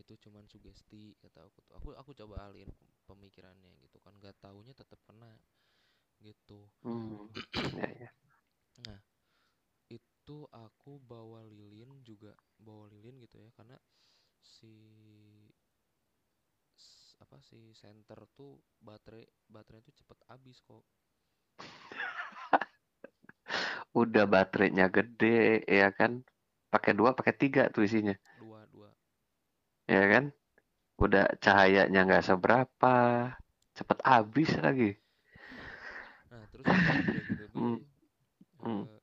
itu cuman sugesti kata aku tuh aku aku coba alihin pemikirannya gitu kan nggak taunya tetap kena gitu
Hmm. <clears throat> Ya, ya.
nah itu aku bawa lilin juga bawa lilin gitu ya karena si apa si center tuh baterai baterainya tuh cepet habis kok <laughs>
Udah baterainya gede, ya kan? Pakai dua, pakai tiga tuh isinya, ya kan? Udah cahayanya nggak seberapa, cepet habis lagi.
nah terus udah gitu
Hmm.
tuh
Hmm.
eh,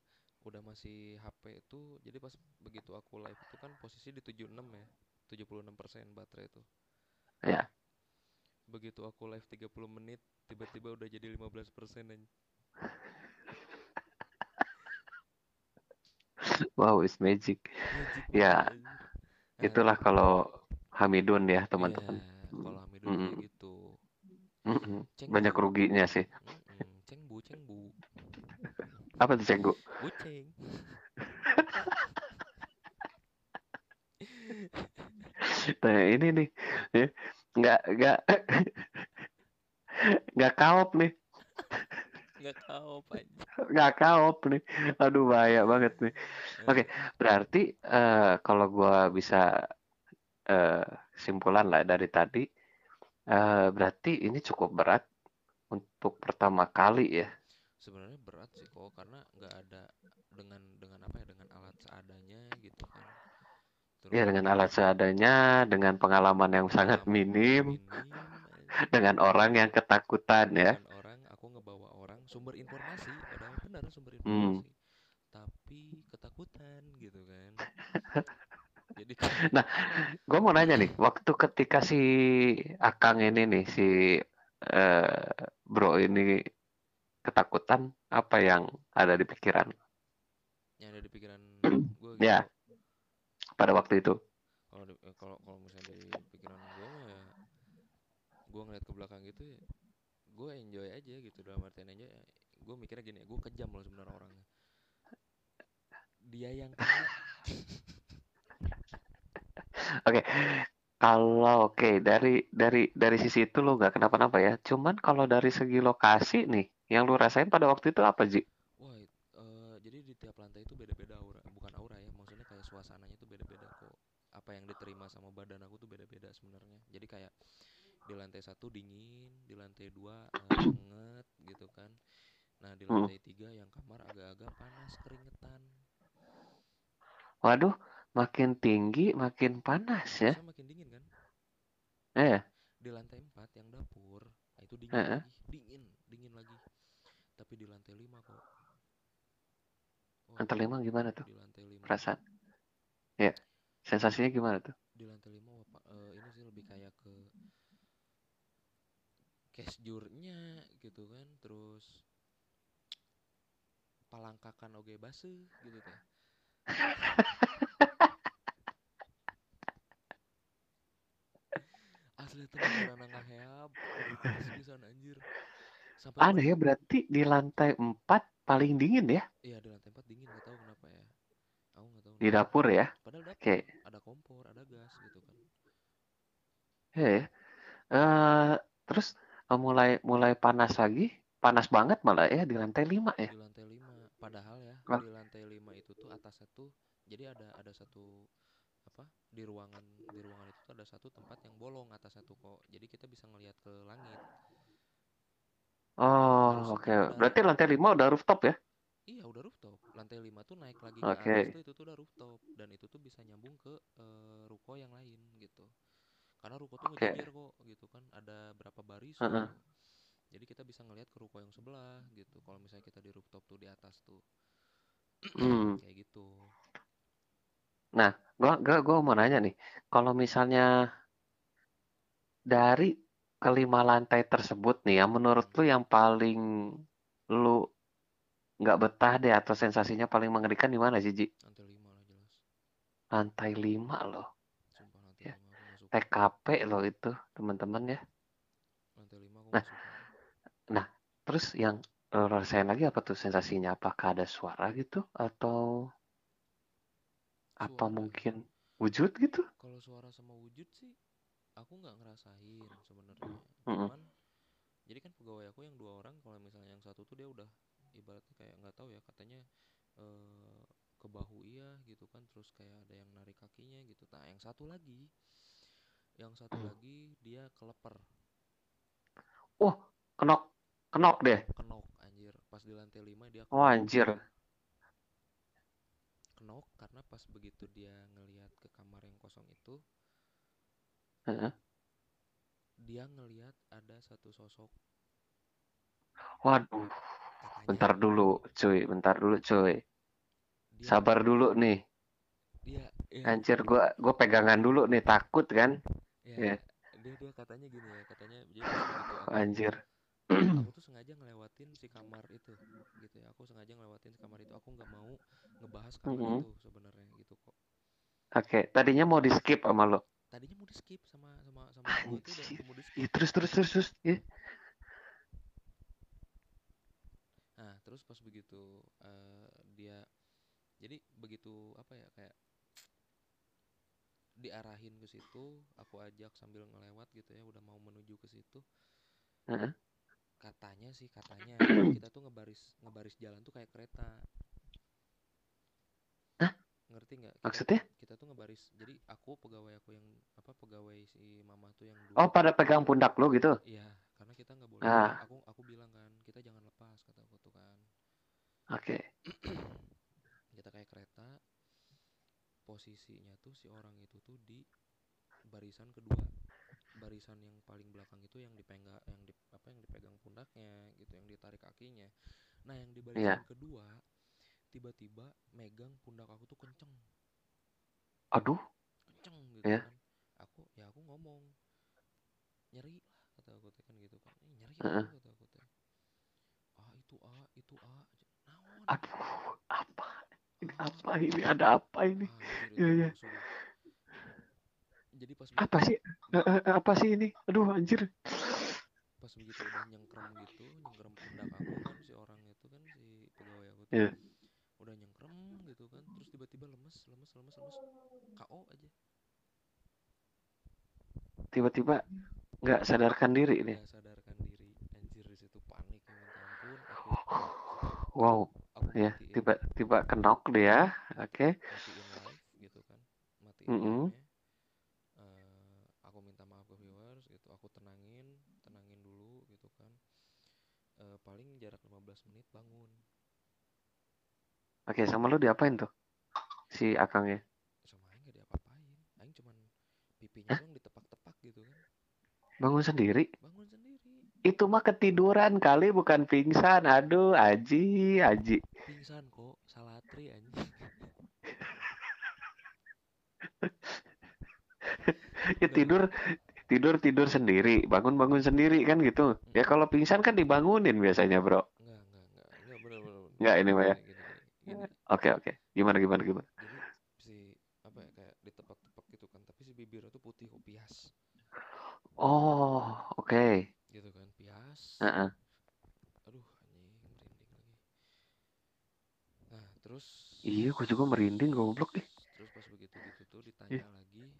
udah masih HP itu jadi pas begitu aku live itu kan posisi di 76 ya 76% baterai itu
Ya.
begitu aku live 30 menit tiba-tiba udah jadi 15% dan <laughs>
Wow, it's magic.
magic
Ya,
banget anjir. Nah,
itulah kalau Hamidun ya, teman-teman.
Iya, kalau Hamidun
Mm-mm.
kayak gitu.
Mm-mm.
Ceng
Banyak
bu.
ruginya sih.
Mm-mm, Ceng bu, ceng bu.
Apa tuh cenggu?
Buceng. <laughs>
Nah, ini nih, ya, nggak nggak nggak kaop nih,
Nggak apa aja.
nggak kaop nih. Aduh bahaya banget nih. Oke,
Eh,
berarti eh, kalau gua bisa eh, simpulan lah dari tadi, eh, berarti ini cukup berat untuk pertama kali ya.
Sebenarnya berat sih kok karena nggak ada dengan dengan apa ya dengan alat seadanya gitu kan.
Ya dengan alat seadanya, dengan pengalaman yang sangat minim,
minim aja. <laughs>
dengan orang yang ketakutan ya.
orang aku ngebawa orang sumber informasi padahal benar sumber
Hmm.
informasi tapi ketakutan gitu kan <laughs> <laughs> jadi
Gue mau nanya nih, waktu ketika si Akang ini nih, si eh, bro ini ketakutan, apa yang ada di pikiran
yang ada di pikiran gue gitu
Ya. pada waktu itu?
kalau eh, kalau kalau misalnya di pikiran gue ya gue ngeliat ke belakang gitu ya gue enjoy aja gitu dalam artian aja gue mikirnya gini gue kejam loh sebenarnya orangnya dia yang kena <laughs>
Kalau oke dari dari dari sisi itu lo nggak kenapa-napa ya. Cuman kalau dari segi lokasi nih, yang lu rasain pada waktu itu apa Ji?
wah eh, jadi di tiap lantai itu beda-beda aura bukan aura ya maksudnya kayak suasananya itu beda-beda kok apa yang diterima sama badan aku tuh beda-beda sebenarnya jadi kayak di lantai satu dingin di lantai dua eh, hangat gitu kan nah di
Hmm.
lantai tiga yang kamar agak-agak panas keringetan
Waduh, makin tinggi makin panas ya.
Makin dingin kan?
Eh,
di lantai empat yang dapur nah itu dingin
Heeh.
lagi. Dingin dingin lagi. Tapi di lantai lima kok. Wah,
lantai lima gimana tuh?
Di lantai lima.
Perasaan? Ya, sensasinya gimana tuh?
di lantai lima wah, Pak, eh, ini sih lebih kayak ke casjurnya gitu kan. Terus palangkakan oge base gitu teh asli tuh beneran pisan anjir sampai
Aneh ya berarti di lantai 4 paling dingin ya
iya di lantai empat dingin nggak tahu kenapa ya aku nggak tahu
di
kenapa.
dapur ya.
padahal dapur
Oke.
ada kompor ada gas gitu kan
Ya, ya. Eh, terus eh, mulai mulai panas lagi, panas banget malah ya di lantai 5 ya.
di lantai lima padahal ya di lantai lima itu tuh jadi ada ada satu apa di ruangan di ruangan itu tuh ada satu tempat yang bolong atasnya tuh kok jadi kita bisa ngelihat ke langit
Oh, oke.
ada-
Berarti lantai 5 udah rooftop ya?
iya udah rooftop lantai lima tuh naik lagi
Oke.
ke atas tuh itu tuh udah rooftop dan itu tuh bisa nyambung ke eh, ruko yang lain gitu karena ruko tuh
Oke.
ngejejer kok gitu kan ada berapa baris
Heeh.
gitu jadi kita bisa ngelihat ke ruko yang sebelah gitu kalau misalnya kita di rooftop tuh di atas tuh
Hmm. <clears throat>
kayak gitu
Gua, gua, gua mau nanya nih, kalau misalnya dari kelima lantai tersebut nih, yang menurut lu yang paling lu nggak betah deh atau sensasinya paling mengerikan di mana sih, Ji?
lantai lima lah jelas
Lantai 5 loh.
sumpah lantai
Ya.
lima
TKP loh itu, teman-teman ya.
lantai lima
Nah,
suka
Terus yang lu rasain lagi apa tuh sensasinya? Apakah ada suara gitu atau apa
Suara.
mungkin wujud gitu?
kalau suara sama wujud sih aku nggak ngerasain sebenarnya
Mm-mm.
cuman jadi kan pegawai aku yang dua orang kalau misalnya yang satu tuh dia udah ibaratnya kayak nggak tahu ya katanya eh ke bahu iya gitu kan terus kayak ada yang narik kakinya gitu nah yang satu lagi yang satu
Hmm.
lagi dia keleper
Kenok, kenok deh.
kenok pas di lantai lima dia
Oh anjir.
kenok karena pas begitu dia ngelihat ke kamar yang kosong itu
Heeh.
dia ngelihat ada satu sosok
Waduh,
katanya
bentar dulu, cuy, bentar dulu, cuy.
dia
Sabar dulu nih.
dia ya,
Anjir, gua gua pegangan dulu nih, takut kan?
ya,
ya.
dia dia katanya gini ya katanya begitu aku
Anjir. <clears throat>
aku tuh sengaja ngelewatin si kamar itu gitu ya aku sengaja ngelewatin si kamar itu aku nggak mau ngebahas kamar
Mhm.
itu sebenarnya gitu kok
Oke, tadinya mau di skip sama lo.
tadinya mau di skip sama sama sama aku itu
Anjir.
mau di skip
Ih, terus terus terus terus. ya.
nah terus pas begitu eh, dia jadi begitu apa ya kayak diarahin ke situ aku ajak sambil ngelewat gitu ya udah mau menuju ke situ. Katanya sih katanya <clears throat> kita tuh ngebaris ngebaris jalan tuh kayak kereta
Hah?
ngerti nggak
Maksudnya?
kita tuh ngebaris jadi aku pegawai aku yang apa pegawai si mama tuh yang dulu
Oh, pada pegang pundak lo gitu?
iya karena kita nggak boleh
Ah.
aku aku bilang kan kita jangan lepas kata aku tuh kan
Oke. <clears throat>
kita kayak kereta posisinya tuh si orang itu tuh di barisan kedua barisan yang paling belakang itu yang dipegang yang di apa yang dipegang pundaknya gitu yang ditarik kakinya nah yang di barisan kedua tiba-tiba megang pundak aku tuh kenceng
Aduh,
kenceng gitu
Ya.
kan aku ya aku ngomong nyeri lah kata aku kan gitu kan "Ih, nyeri
Heeh.
apa?" kata aku teh ah itu a itu a naon
aduh, apa? Ini
Ah,
apa ini? Ada apa ini? Iya,
itu
iya.
langsung jadi pas
Apa sih? Eh, eh, apa sih ini? Aduh, anjir.
pas begitu udah nyengkrem gitu nyengkrem pundak aku kan si orang itu kan si pegawai aku tuh
Iya.
udah nyengkrem gitu kan terus tiba-tiba lemes lemes lemes lemes KO aja
Tiba-tiba nggak sadarkan diri nih.
nggak sadarkan diri anjir di situ panik ya minta ampun aku
Wow,
aku
ya, tiba-tiba kenok dia. Oke.
matiin live gitu kan matiin
Mm-mm.
live-nya Eh, aku minta maaf ke viewers gitu aku tenangin tenangin dulu gitu kan Eh, paling jarak 15 menit bangun
Oke, sama lu diapain tuh? Si Akangnya.
sama aing gak diapa-apain aing cuman pipinya doang ditepak-tepak gitu kan
Bangun sendiri?
bangun sendiri
Itu mah ketiduran kali, bukan pingsan. Aduh, Aji, Aji.
pingsan kok salatri anjing
Ya, tidur, tidur tidur sendiri, bangun bangun sendiri kan gitu. Ya
Mm-mm.
kalau pingsan kan dibangunin biasanya bro.
Enggak, enggak, enggak, enggak bener bener bener.
Nggak ini mah ya.
Gini, gini, gini, gini.
Oke oke. Gimana gimana gimana.
Jadi si apa ya kayak ditepak-tepak gitu kan, tapi si bibirnya tuh putih kok pias.
Oh oke.
Gitu kan, pias.
Heeh.
Aduh, anjing merinding lagi. Nah, terus
Iya, gue juga merinding goblok nih.
terus pas begitu gitu tuh ditanya lagi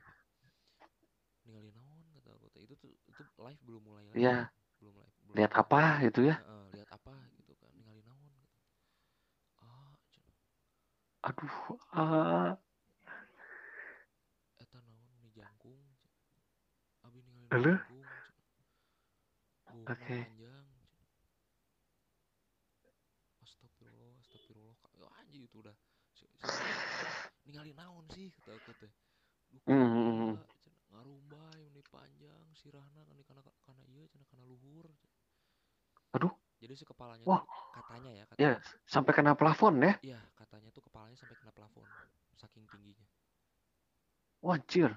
ninggalin naon kata aku itu tuh itu live belum mulai lagi
Iya.
belum live belum
Lihat apa gitu ya?
Heeh, lihat apa gitu kan ninggalin naon gitu ah cenah.
Aduh. Ah.
eta naon jangkung abi jangkung. Buhna
Oke.
panjang astagfirullah astagfirullah. Ya, anjing itu udah ninggalin naon sih kata aku teh ngarumbay panjang sirahna kan kana kana ieu cenah kana luhur.
Aduh.
jadi si kepalanya
Wah.
katanya ya
Ya,
katanya
sampai kena plafon ya?
iya katanya tuh kepalanya sampai kena plafon saking tingginya
Wah, anjir.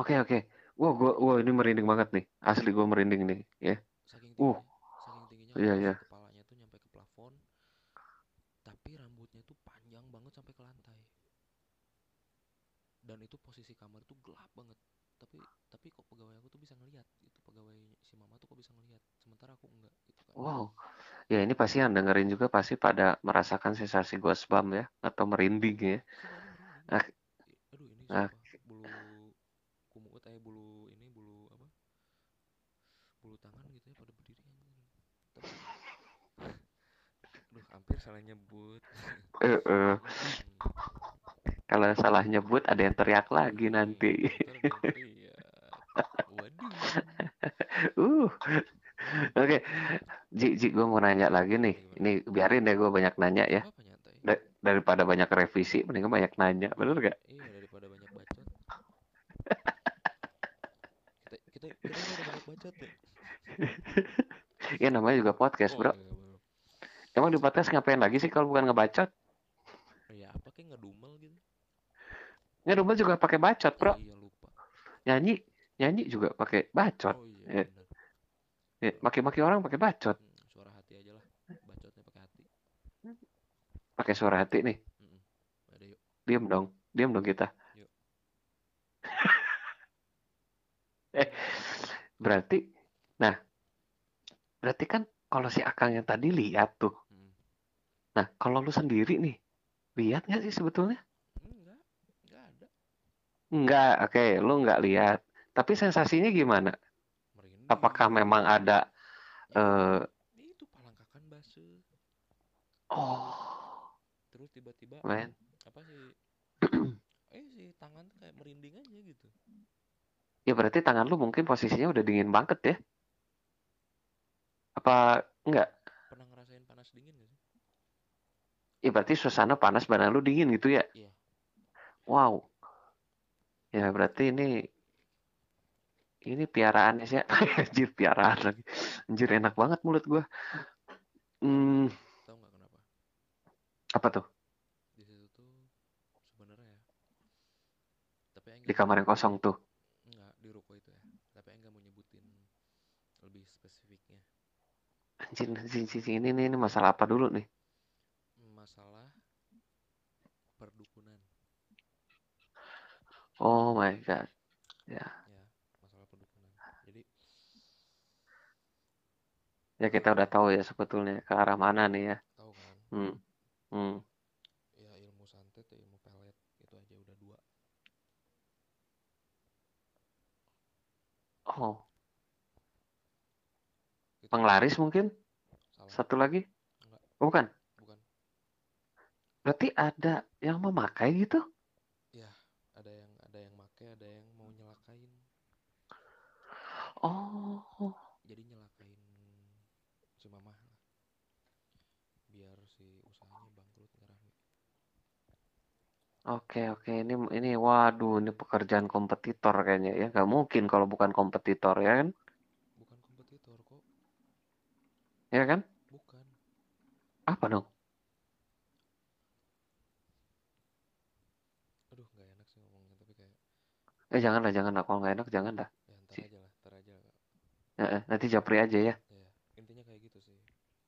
Oke, oke. Wah, gua wah ini merinding banget nih. Asli gua merinding nih, ya.
saking
Uh.
tingginya saking tingginya
Iya, iya.
kepalanya tuh nyampe ke plafon tapi rambutnya tuh panjang banget sampai ke lantai dan itu posisi kamar tuh gelap banget tapi tapi kok pegawai aku tuh bisa ngelihat itu pegawai si mama tuh kok bisa ngelihat sementara aku enggak gitu kan
Wow. Ya, ini pasti yang dengerin juga pasti pada merasakan sensasi goosebump ya atau merinding ya.
Sumpah ini merinding.
Ah.
I- aduh ini bulu kumut eh bulu ini bulu apa bulu tangan gitu ya pada berdiri anjing tapi aduh hampir salah nyebut
eh.
Hmm.
Kalau salah nyebut ada yang teriak lagi nanti.
Iya, teriak. Waduh.
Uh. Oke. Ji, Ji, gue mau nanya lagi nih.
Gimana,
Ini biarin deh gue banyak nanya ya. Da- daripada banyak revisi, mendingan banyak nanya. Bener gak?
Iya daripada banyak bacot. Kita kita banyak bacot ya.
Ya namanya juga podcast,
Oh,
bro. Emang di podcast ngapain lagi sih kalau bukan ngebacot?
Ya apa kayak ngedumel gitu?
Ngedumel juga pakai bacot, bro.
Oh, iya lupa.
Nyanyi, nyanyi juga pakai bacot.
Oh iya benar.
Ya, maki-maki orang pakai bacot.
Hmm, suara hati aja lah. Bacotnya pakai hati.
Pakai suara hati nih.
Ada yuk.
Diam dong. Diam dong kita.
Yuk. <laughs>
eh, berarti, nah, berarti kan kalau si Akang yang tadi lihat tuh. Nah, kalau lu sendiri nih, lihat nggak sih sebetulnya?
Enggak, enggak ada.
Enggak, oke, lu nggak lihat. Tapi sensasinya gimana?
Merinding.
Apakah memang ada,
Ya,
eh,
itu palangkakan base.
oh,
Terus tiba-tiba
men,
apa sih? <clears throat> eh si tangan kayak merinding aja gitu.
ya berarti tangan lu mungkin posisinya udah dingin banget ya? Apa enggak?
Pernah ngerasain panas dingin gak sih?
Ya berarti suasana panas badan lu dingin gitu ya?
Iya.
Wow. Ya berarti ini ini piaraan sih ya. <laughs> Anjir piaraan lagi. Anjir enak banget mulut gua. Hmm,
Tahu nggak kenapa?
apa tuh?
Di situ tuh sebenarnya ya. Tapi
Di kamar yang kosong tuh.
Enggak, di ruko itu ya. Tapi Aing nggak mau nyebutin lebih spesifiknya.
Anjir, anjir, anjir, ini, ini, ini masalah apa dulu nih?
Masalah perdukunan.
Oh my god. Ya,
Ya, masalah perdukunan. Jadi
ya kita udah tahu ya sebetulnya ke arah mana nih ya.
tahu kan?
Hmm, hmm.
Ya ilmu santet ya ilmu pelet itu aja udah dua.
Oh,
Gitu.
penglaris mungkin?
Salah.
Satu lagi?
Enggak.
Oh, bukan.
Bukan.
Berarti ada yang memakai gitu?
Ya, ada yang ada yang make, ada yang mau nyelakain.
Oh,
Jadi nyelakain si mamah lah. Biar si usahanya bangkrut nggak rame.
oke oke. Ini ini waduh, ini pekerjaan kompetitor kayaknya ya. Nggak mungkin kalau bukan kompetitor ya kan?
Bukan kompetitor kok.
Ya kan?
Bukan.
Apa dong?
Aduh, nggak enak sih ngomongnya tapi kayak
Eh janganlah, janganlah. Kalau nggak enak jangan dah.
ya ntar
Si-
aja lah, ntar
Heeh, nanti japri aja ya.
ya intinya kayak gitu sih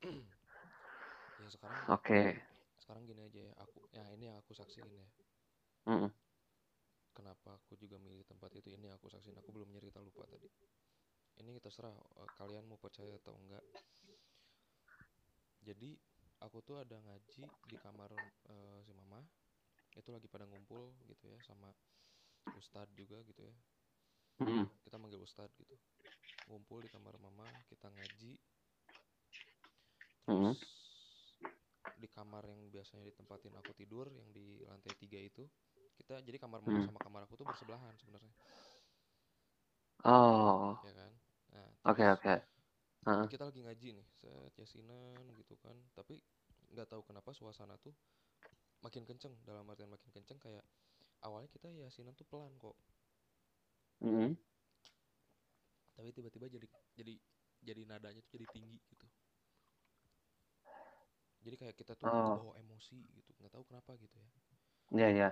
<clears throat> ya sekarang
Oke.
sekarang gini aja ya aku ya ini yang aku saksiin ya
Mm-mm.
kenapa aku juga milih tempat itu ini aku saksiin aku belum nyerita lupa tadi ini terserah eh, kalian mau percaya atau enggak jadi aku tuh ada ngaji di kamar eh, si mama itu lagi pada ngumpul gitu ya sama ustadz juga gitu ya
Mm-mm.
kita manggil ustadz gitu. Ngumpul di kamar mama kita ngaji. Terus di kamar yang biasanya ditempatin aku tidur yang di lantai tiga itu kita jadi kamar mama
Mm.
sama kamar aku tuh bersebelahan sebenarnya.
Oh,
ya kan? Nah
oke
terus
oke. Heeh.
kita lagi ngaji nih set yasinan gitu kan. Tapi nggak tahu kenapa suasana tuh makin kenceng. Dalam artian makin kenceng kayak awalnya kita yasinan tuh pelan kok
Mm-mm.
tapi tiba-tiba jadi jadi jadi nadanya tuh jadi tinggi gitu jadi kayak kita tuh
Oh,
kebawa emosi gitu nggak tahu kenapa gitu ya
iya ya.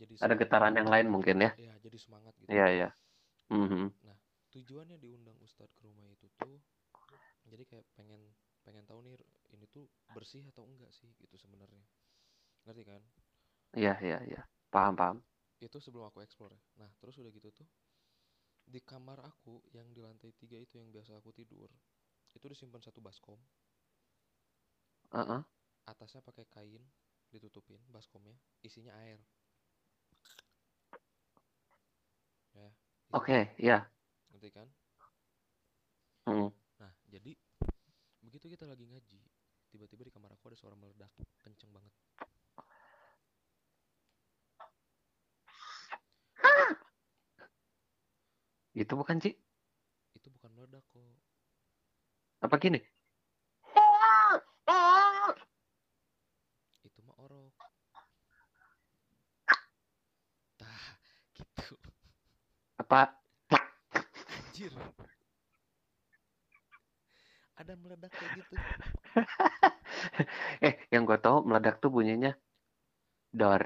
jadi
Ada getaran yang lain mungkin ya.
ya jadi semangat gitu
Iya ya. Mhm.
nah tujuannya diundang ustadz ke rumah itu tuh jadi kayak pengen pengen tahu nih ini tuh bersih atau enggak sih gitu sebenarnya ngerti kan
Iya iya iya. Paham paham.
itu sebelum aku explore ya. nah terus udah gitu tuh di kamar aku yang di lantai tiga itu yang biasa aku tidur itu disimpan satu baskom
Heeh.
atasnya pakai kain ditutupin baskomnya isinya air ya
Oke, ya.
ngerti kan
Mm.
nah jadi begitu kita lagi ngaji tiba-tiba di kamar aku ada suara meledak kenceng banget
Itu bukan Ci?
itu bukan meledak kok
Apa gini?
itu mah orok tah gitu
Apa?
anjir ada meledak kayak gitu <laughs>
eh, yang gue tahu meledak tuh bunyinya dor.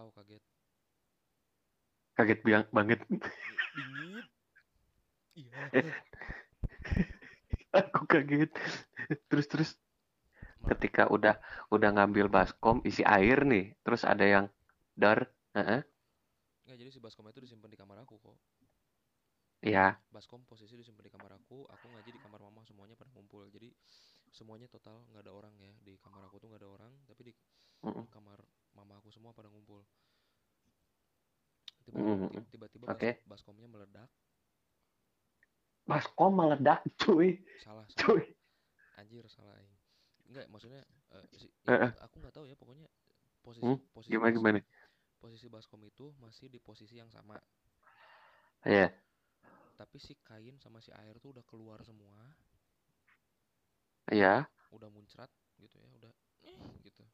oh kaget
Kaget biang banget.
dingin iya <laughs>
Aku kaget. Terus terus ketika udah udah ngambil baskom isi air nih, terus ada yang dor. Heeh.
nggak jadi si baskom itu disimpan di kamar aku kok
Iya.
baskom posisi disimpan di kamar aku aku ngaji di kamar mama semuanya pada ngumpul jadi semuanya total nggak ada orang ya di kamar aku tuh nggak ada orang tapi di
Mm-mm.
kamar mama aku semua pada ngumpul tiba
Mm-mm.
ti- tiba-tiba
Oke.
bas- baskomnya meledak
Baskom meledak, cuy.
salah salah
Cuy.
anjir salah aing enggak maksudnya eh, si, ya, aku nggak tahu ya pokoknya posisi
Hmm,
posisi
Gimana gimana?
posisi baskom itu masih di posisi yang sama
Iya.
tapi si kain sama si air tuh udah keluar semua
Iya.
udah muncrat gitu ya udah eh, gitu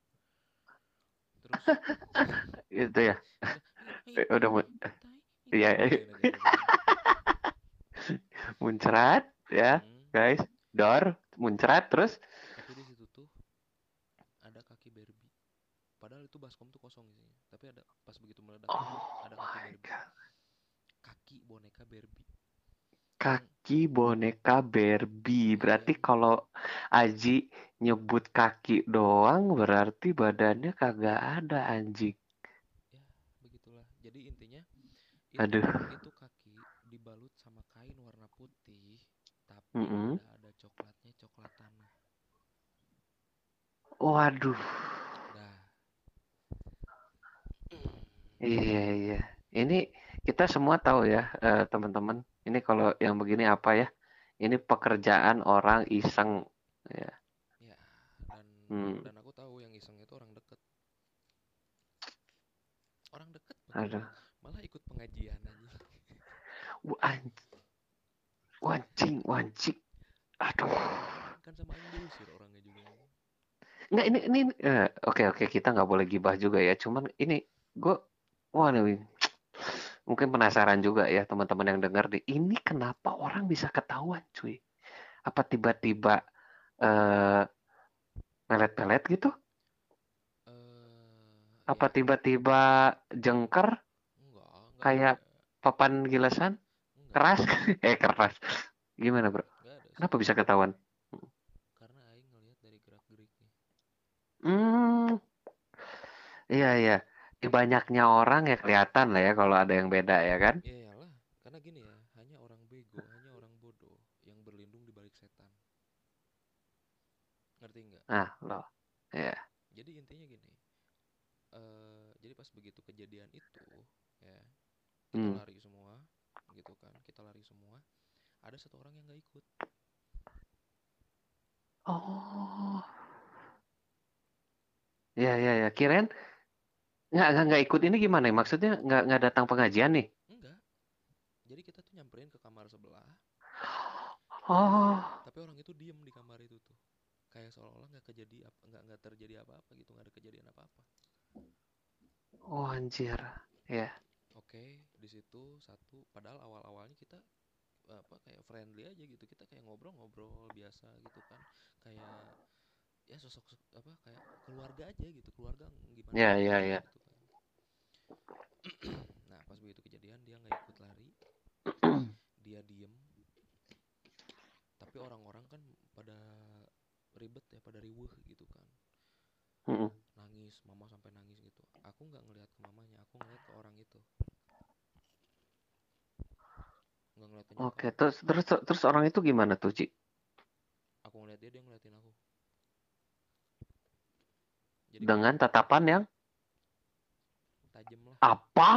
terus <laughs>
Itu ya.
Udah
Eh, udah mu-
tai,
Iya.
kayak gitu. <laughs>
Muncrat ya,
Hmm,
guys. Dor, muncrat terus.
tapi di situ tuh ada kaki Barbie padahal itu baskom tuh kosong isinya tapi ada pas begitu meledak
Oh
ada kaki
my
Barbie
god.
kaki boneka Barbie
Kaki boneka Barbie.
iya
Berarti kalau Aji nyebut kaki doang berarti badannya kagak ada anjing.
ya begitulah jadi intinya itu
Aduh.
itu kaki dibalut sama kain warna putih tapi
Mm-mm.
udah ada coklatnya coklat tanah
Waduh.
dah
Iya iya. Ini kita semua tahu ya eh, teman-teman. Ini kalau yang begini apa ya? Ini pekerjaan orang iseng. Ya.
ya dan
Hmm.
dan aku tahu yang iseng itu orang deket orang deket
Aduh.
Ikut pengajian aja
Wancing, wancing. Aduh.
kan sama yang diusir orangnya juga
Nggak ini ini eh, oke oke kita nggak boleh gibah juga ya. Cuman ini gue wah nih, mungkin penasaran juga ya teman-teman yang dengar di ini kenapa orang bisa ketahuan cuy? Apa tiba-tiba eh pelet-pelet gitu?
eh
Apa
ya
tiba-tiba jengker
enggak enggak
kayak papan gilasan
enggak
keras? <laughs> eh keras. Gimana, Bro? Kenapa bisa ketahuan?
karena aing ngelihat dari gerak geriknya
Hmm, iya iya. Di banyaknya orang ya kelihatan lah ya kalau ada yang beda ya kan?
ya iyalah karena gini ya hanya orang bego hanya orang bodoh yang berlindung di balik setan ngerti nggak
Ah, loh. Ya.
jadi intinya gini eh jadi pas begitu kejadian itu ya kita
Hmm.
lari semua gitu kan kita lari semua ada satu orang yang nggak ikut
Oh. Iya iya ya. Kirain nggak nggak nggak ikut ini gimana ya? Maksudnya nggak nggak datang pengajian nih?
enggak jadi kita tuh nyamperin ke kamar sebelah
Oh.
tapi orang itu diem di kamar itu tuh kayak seolah-olah nggak kejadi apa nggak nggak terjadi apa-apa gitu nggak ada kejadian apa-apa
Oh anjir. Ya.
Oke di situ satu. Padahal awal-awalnya kita apa kayak friendly aja gitu. Kita kayak ngobrol-ngobrol biasa gitu kan. Kayak ya sosok sok- apa kayak keluarga aja gitu. Keluarga gimana
Ya, ya, ya.
gitu kan. <clears throat> nah pas begitu kejadian dia nggak ikut lari. <clears throat> Dia diem. Tapi orang-orang kan pada ribet ya pada riweuh gitu kan. Nangis mama sampai nangis gitu. Aku nggak ngelihat ke mamanya aku ngeliat ke orang itu nggak ngeliat ke nyokap
Oke, terus terus terus orang itu gimana tuh, Ci?
aku ngeliat dia dia ngeliatin aku jadi
Dengan tatapan yang
tajam lah
apa?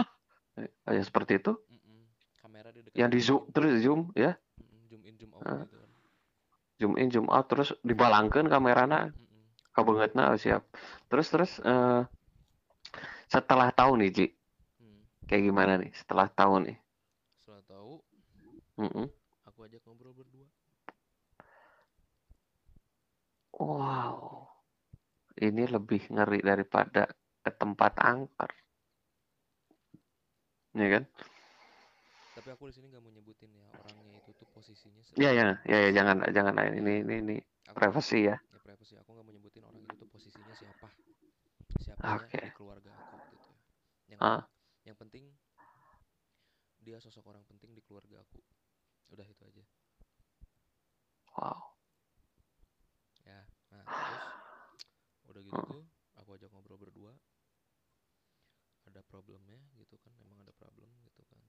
Ya seperti itu.
Mm-mm. kamera di dekat
Yang di zoom terus zoom ya,
zoom in zoom out
Ah.
gitu kan
zoom in zoom out terus dibalangkeun kamerana
Mm-mm.
kabeungeutna oh, siap. Terus terus eh, setelah tahu nih, Ci,
Hmm.
kayak gimana nih? Setelah tahu nih. Mm-mm.
aku ajak ngobrol berdua
Wow. Ini lebih ngeri daripada ke tempat angker. Ya kan?
tapi aku di sini nggak mau nyebutin ya orangnya itu tuh posisinya se-
Ya ya ya, ya jangan jangan ini ini ini
aku
privasi ya.
ya privasi aku nggak mau nyebutin orang itu tuh posisinya siapa siapanya
Oke.
di keluarga aku gitu ya yang
Ah.
yang penting dia sosok orang penting di keluarga aku udah itu aja.
Wow.
ya nah terus udah gitu tuh aku ajak ngobrol berdua. Ada problemnya gitu kan emang ada problem gitu kan.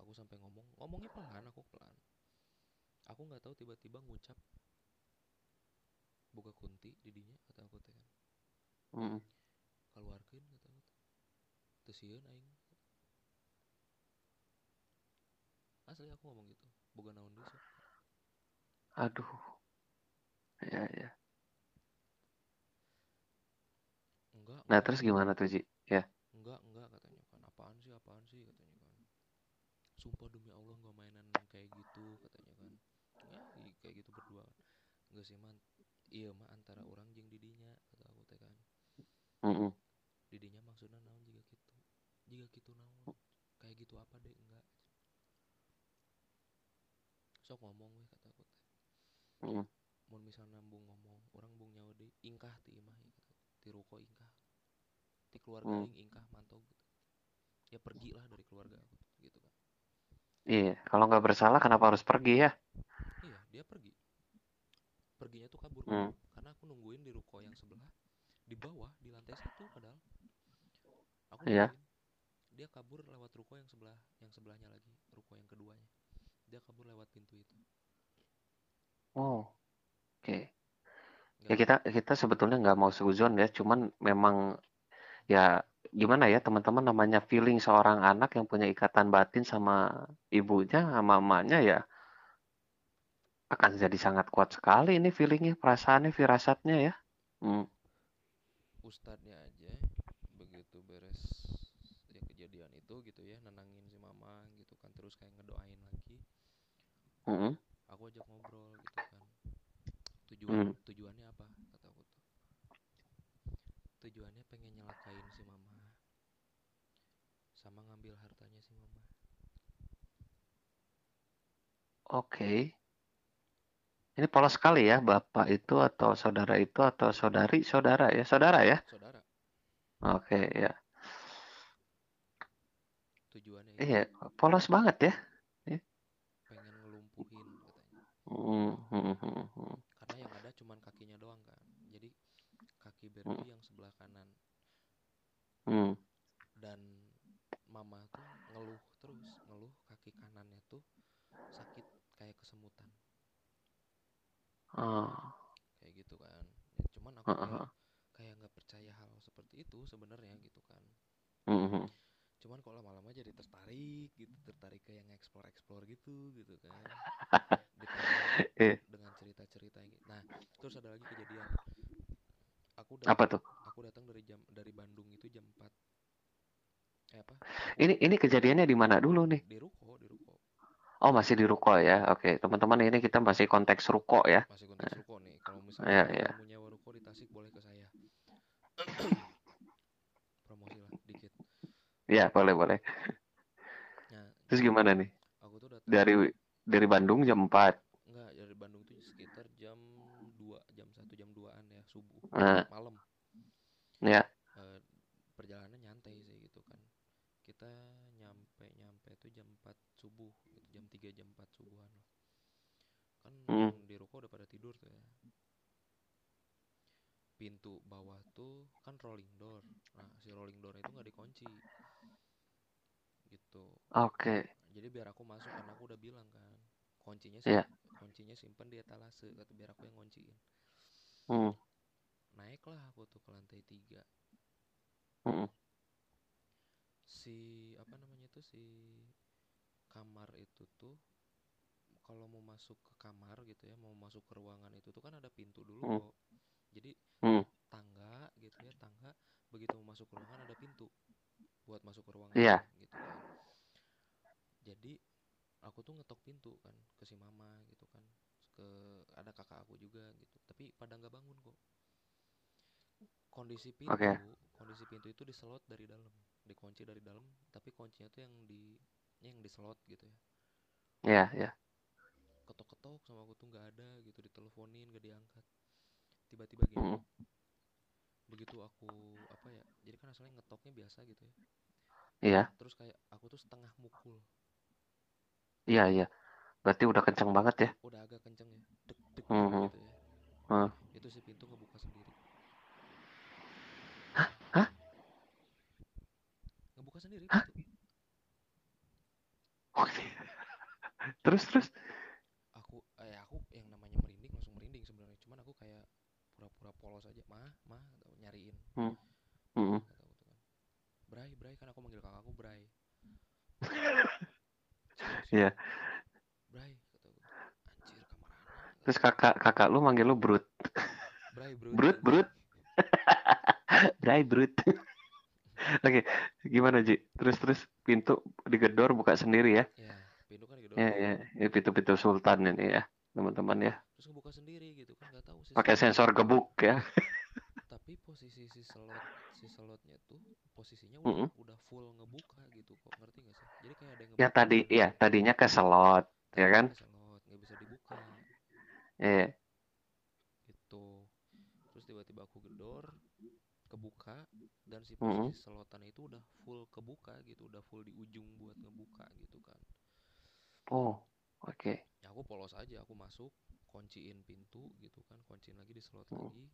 Aku sampai ngomong ngomongnya pelan aku pelan. Aku nggak tahu tiba-tiba ngucap buka kunti didinya kata aku teh kan.
Mm.
keluarkan kata aku teh. Aing asli aku ngomong gitu boga naon sok
Aduh. Ya ya.
enggak
Nah,
enggak,
terus gimana tuh, Ci? Ya.
enggak enggak katanya kan apaan sih apaan sih katanya kan sumpah demi Allah nggak mainan kayak gitu katanya kan ya kayak gitu berdua enggak sih man iya mah antara orang jeung didinya kata aku teh kan
Mm-mm.
didinya maksudnya naon jika gitu jika gitu naon kayak gitu apa deh enggak sok ngomong weh kata aku teh
Mm.
mun misalnya bung ngomong orang bung nyawa deh ingkah ti imah aku. ti ruko ingkah ti keluarga
Hmm.
ingkah mantau gitu ya pergilah dari keluarga aku gitu kan
Iya, kalau nggak bersalah kenapa harus pergi ya?
iya dia pergi perginya tuh kabur
Hmm.
karena aku nungguin di ruko yang sebelah di bawah di lantai satu padahal aku
Iya.
nungguin dia kabur lewat ruko yang sebelah yang sebelahnya lagi ruko yang keduanya dia kabur lewat pintu itu
Oh, oke.
Nggak
Ya kita kita sebetulnya nggak mau suzon ya, cuman memang ya gimana ya teman-teman namanya feeling seorang anak yang punya ikatan batin sama ibunya sama emaknya ya akan jadi sangat kuat sekali ini feelingnya, perasaannya, firasatnya ya. Hmm.
ustadznya aja begitu beres ya kejadian itu gitu ya nenangin si mama gitu kan terus kayak ngedoain
Mm-mm.
aku ajak ngobrol gitu kan tujuan tujuannya apa kata aku tuh tujuannya pengen nyelakain si mama sama ngambil hartanya si mama
Oke. Ini polos sekali ya, bapak itu atau saudara itu atau saudari, saudara ya, saudara ya.
saudara
Oke ya.
tujuannya
Iya, polos banget ya.
pengen
Hmm, hmm, hmm, hmm.
Karena yang ada cuman kakinya doang kan jadi kaki
Hmm.
Barbie yang sebelah kanan
Hmm.
dan mama tuh ngeluh terus ngeluh kaki kanannya tuh sakit kayak kesemutan
Oh.
kayak gitu kan Ya, cuman aku kayak kayak nggak percaya hal seperti itu sebenarnya gitu kan
Hmm, hmm.
cuman kok lama-lama jadi tertarik gitu tertarik ke yang explore explore gitu gitu kan <laughs>
Eh,
dengan cerita-cerita yang- nah terus ada lagi kejadian aku
apa
datang
tuh?
aku datang dari jam dari Bandung itu jam 4 eh apa
Ini ini kejadiannya di mana dulu nih?
di ruko di ruko
Oh, masih di ruko ya. Oke, teman-teman ini kita masih konteks ruko ya.
masih konteks ruko nih kalau
Iya,
misalnya
iya.
kamu nyewa ruko di Tasik boleh ke saya <coughs> promosi lah dikit
Iya, boleh, boleh.
nah
Terus gimana nih?
aku tuh datang
Dari dari Bandung jam 4.
enggak dari Bandung tuh sekitar jam 2 jam 1 jam 2an ya subuh
Nah,
malam.
ya.
Eh, perjalanan nyantai sih gitu kan. Kita nyampe nyampe tuh jam 4 subuh gitu jam 3 jam 4 subuhan lah. Kan
Hmm.
yang di ruko udah pada tidur tuh ya. Pintu bawah tuh kan rolling door. Nah si rolling door itu nggak dikunci. Gitu.
Oke.
jadi biar aku masuk karena aku udah bilang kan kuncinya sim- kuncinya simpen di etalase kata biar aku yang kunciin
Hmm.
Naiklah aku tuh ke lantai tiga
hmm.
si apa namanya tuh si kamar itu tuh kalau mau masuk ke kamar gitu ya mau masuk ke ruangan itu tuh kan ada pintu dulu
Hmm.
kok jadi
Hmm.
tangga gitu ya tangga begitu mau masuk ke ruangan ada pintu buat masuk ke ruangan
Iya.
gitu kan jadi aku tuh ngetok pintu kan ke si mama gitu kan ke ada kakak aku juga gitu tapi pada nggak bangun kok kondisi pintu
Oke.
kondisi pintu itu diselot dari dalam dikunci dari dalam tapi kuncinya tuh yang di yang diselot gitu ya
Iya, iya.
ketok-ketok sama aku tuh nggak ada gitu diteleponin gak diangkat tiba-tiba gini
Hmm.
begitu aku apa ya jadi kan asalnya ngetoknya biasa gitu ya
Iya.
terus kayak aku tuh setengah mukul
Iya, iya. Berarti udah kenceng banget ya.
udah agak kenceng ya dek dek dek
Hmm.
gitu ya
Hmm.
itu si pintu ngebuka sendiri
Hah?
ngebuka sendiri
Hah?
pintu
Oke. <laughs> Terus terus.
aku eh aku yang namanya merinding langsung merinding sebenarnya cuman aku kayak pura-pura polos aja mah mah nyariin
Hmm. Hmm.
aku tuh kan Bray Bray kan aku manggil kakakku Bray <laughs>
Iya.
Bray kata aku anjir kamar
Terus kakak kakak lu manggil lu brut.
Bray bro
Brut, brut. <laughs> Bray brut. Oke, gimana Ji? Terus terus pintu digedor buka sendiri ya?
ya pintu kan digedor
Ya ya, ya pintu-pintu sultan ini ya, teman-teman ya.
terus ngebuka sendiri gitu kan nggak tahu sih
Pakai sensor gebuk ya.
tapi posisi si slot si slotnya tuh posisinya udah
Mm-mm.
udah full ngebuka gitu kok ngerti gak sih jadi kayak ada yang
Ya
ngebuka
tadi ya, tadinya ke slot, ya kan?
ke slot nggak bisa dibuka
Iya.
gitu terus tiba-tiba aku gedor kebuka dan si posisi selotan itu udah full kebuka gitu udah full di ujung buat ngebuka gitu kan
Oh, oke.
ya aku polos aja aku masuk kunciin pintu gitu kan kunciin lagi di slot
Hmm.
lagi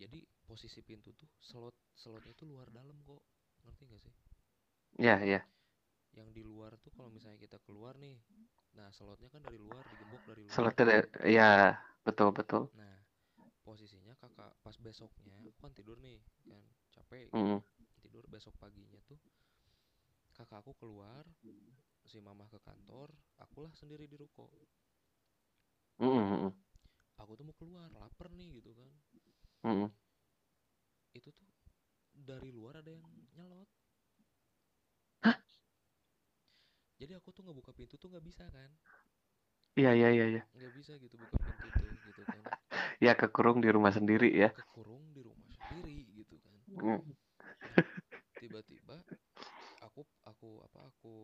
jadi posisi pintu tuh slot slotnya itu luar dalam kok ngerti gak sih
Ya ya.
yang di luar tuh kalau misalnya kita keluar nih nah slotnya kan dari luar digembok dari luar
Slotnya ada- ya betul betul.
nah posisinya kakak pas besoknya aku kan tidur nih kan capek
Mm-mm.
tidur besok paginya tuh kakak aku keluar si mamah ke kantor akulah sendiri di ruko.
Mm-mm,
aku tuh mau keluar lapar nih gitu kan.
Mm-mm.
itu tuh dari luar ada yang nyelot. Jadi aku tuh ngebuka pintu tuh nggak bisa kan
Iya iya iya iya.
nggak bisa gitu buka pintu tuh gitu kan
Ya kekurung di rumah sendiri ya.
kekurung di rumah sendiri gitu kan
Mm.
tiba-tiba aku aku apa aku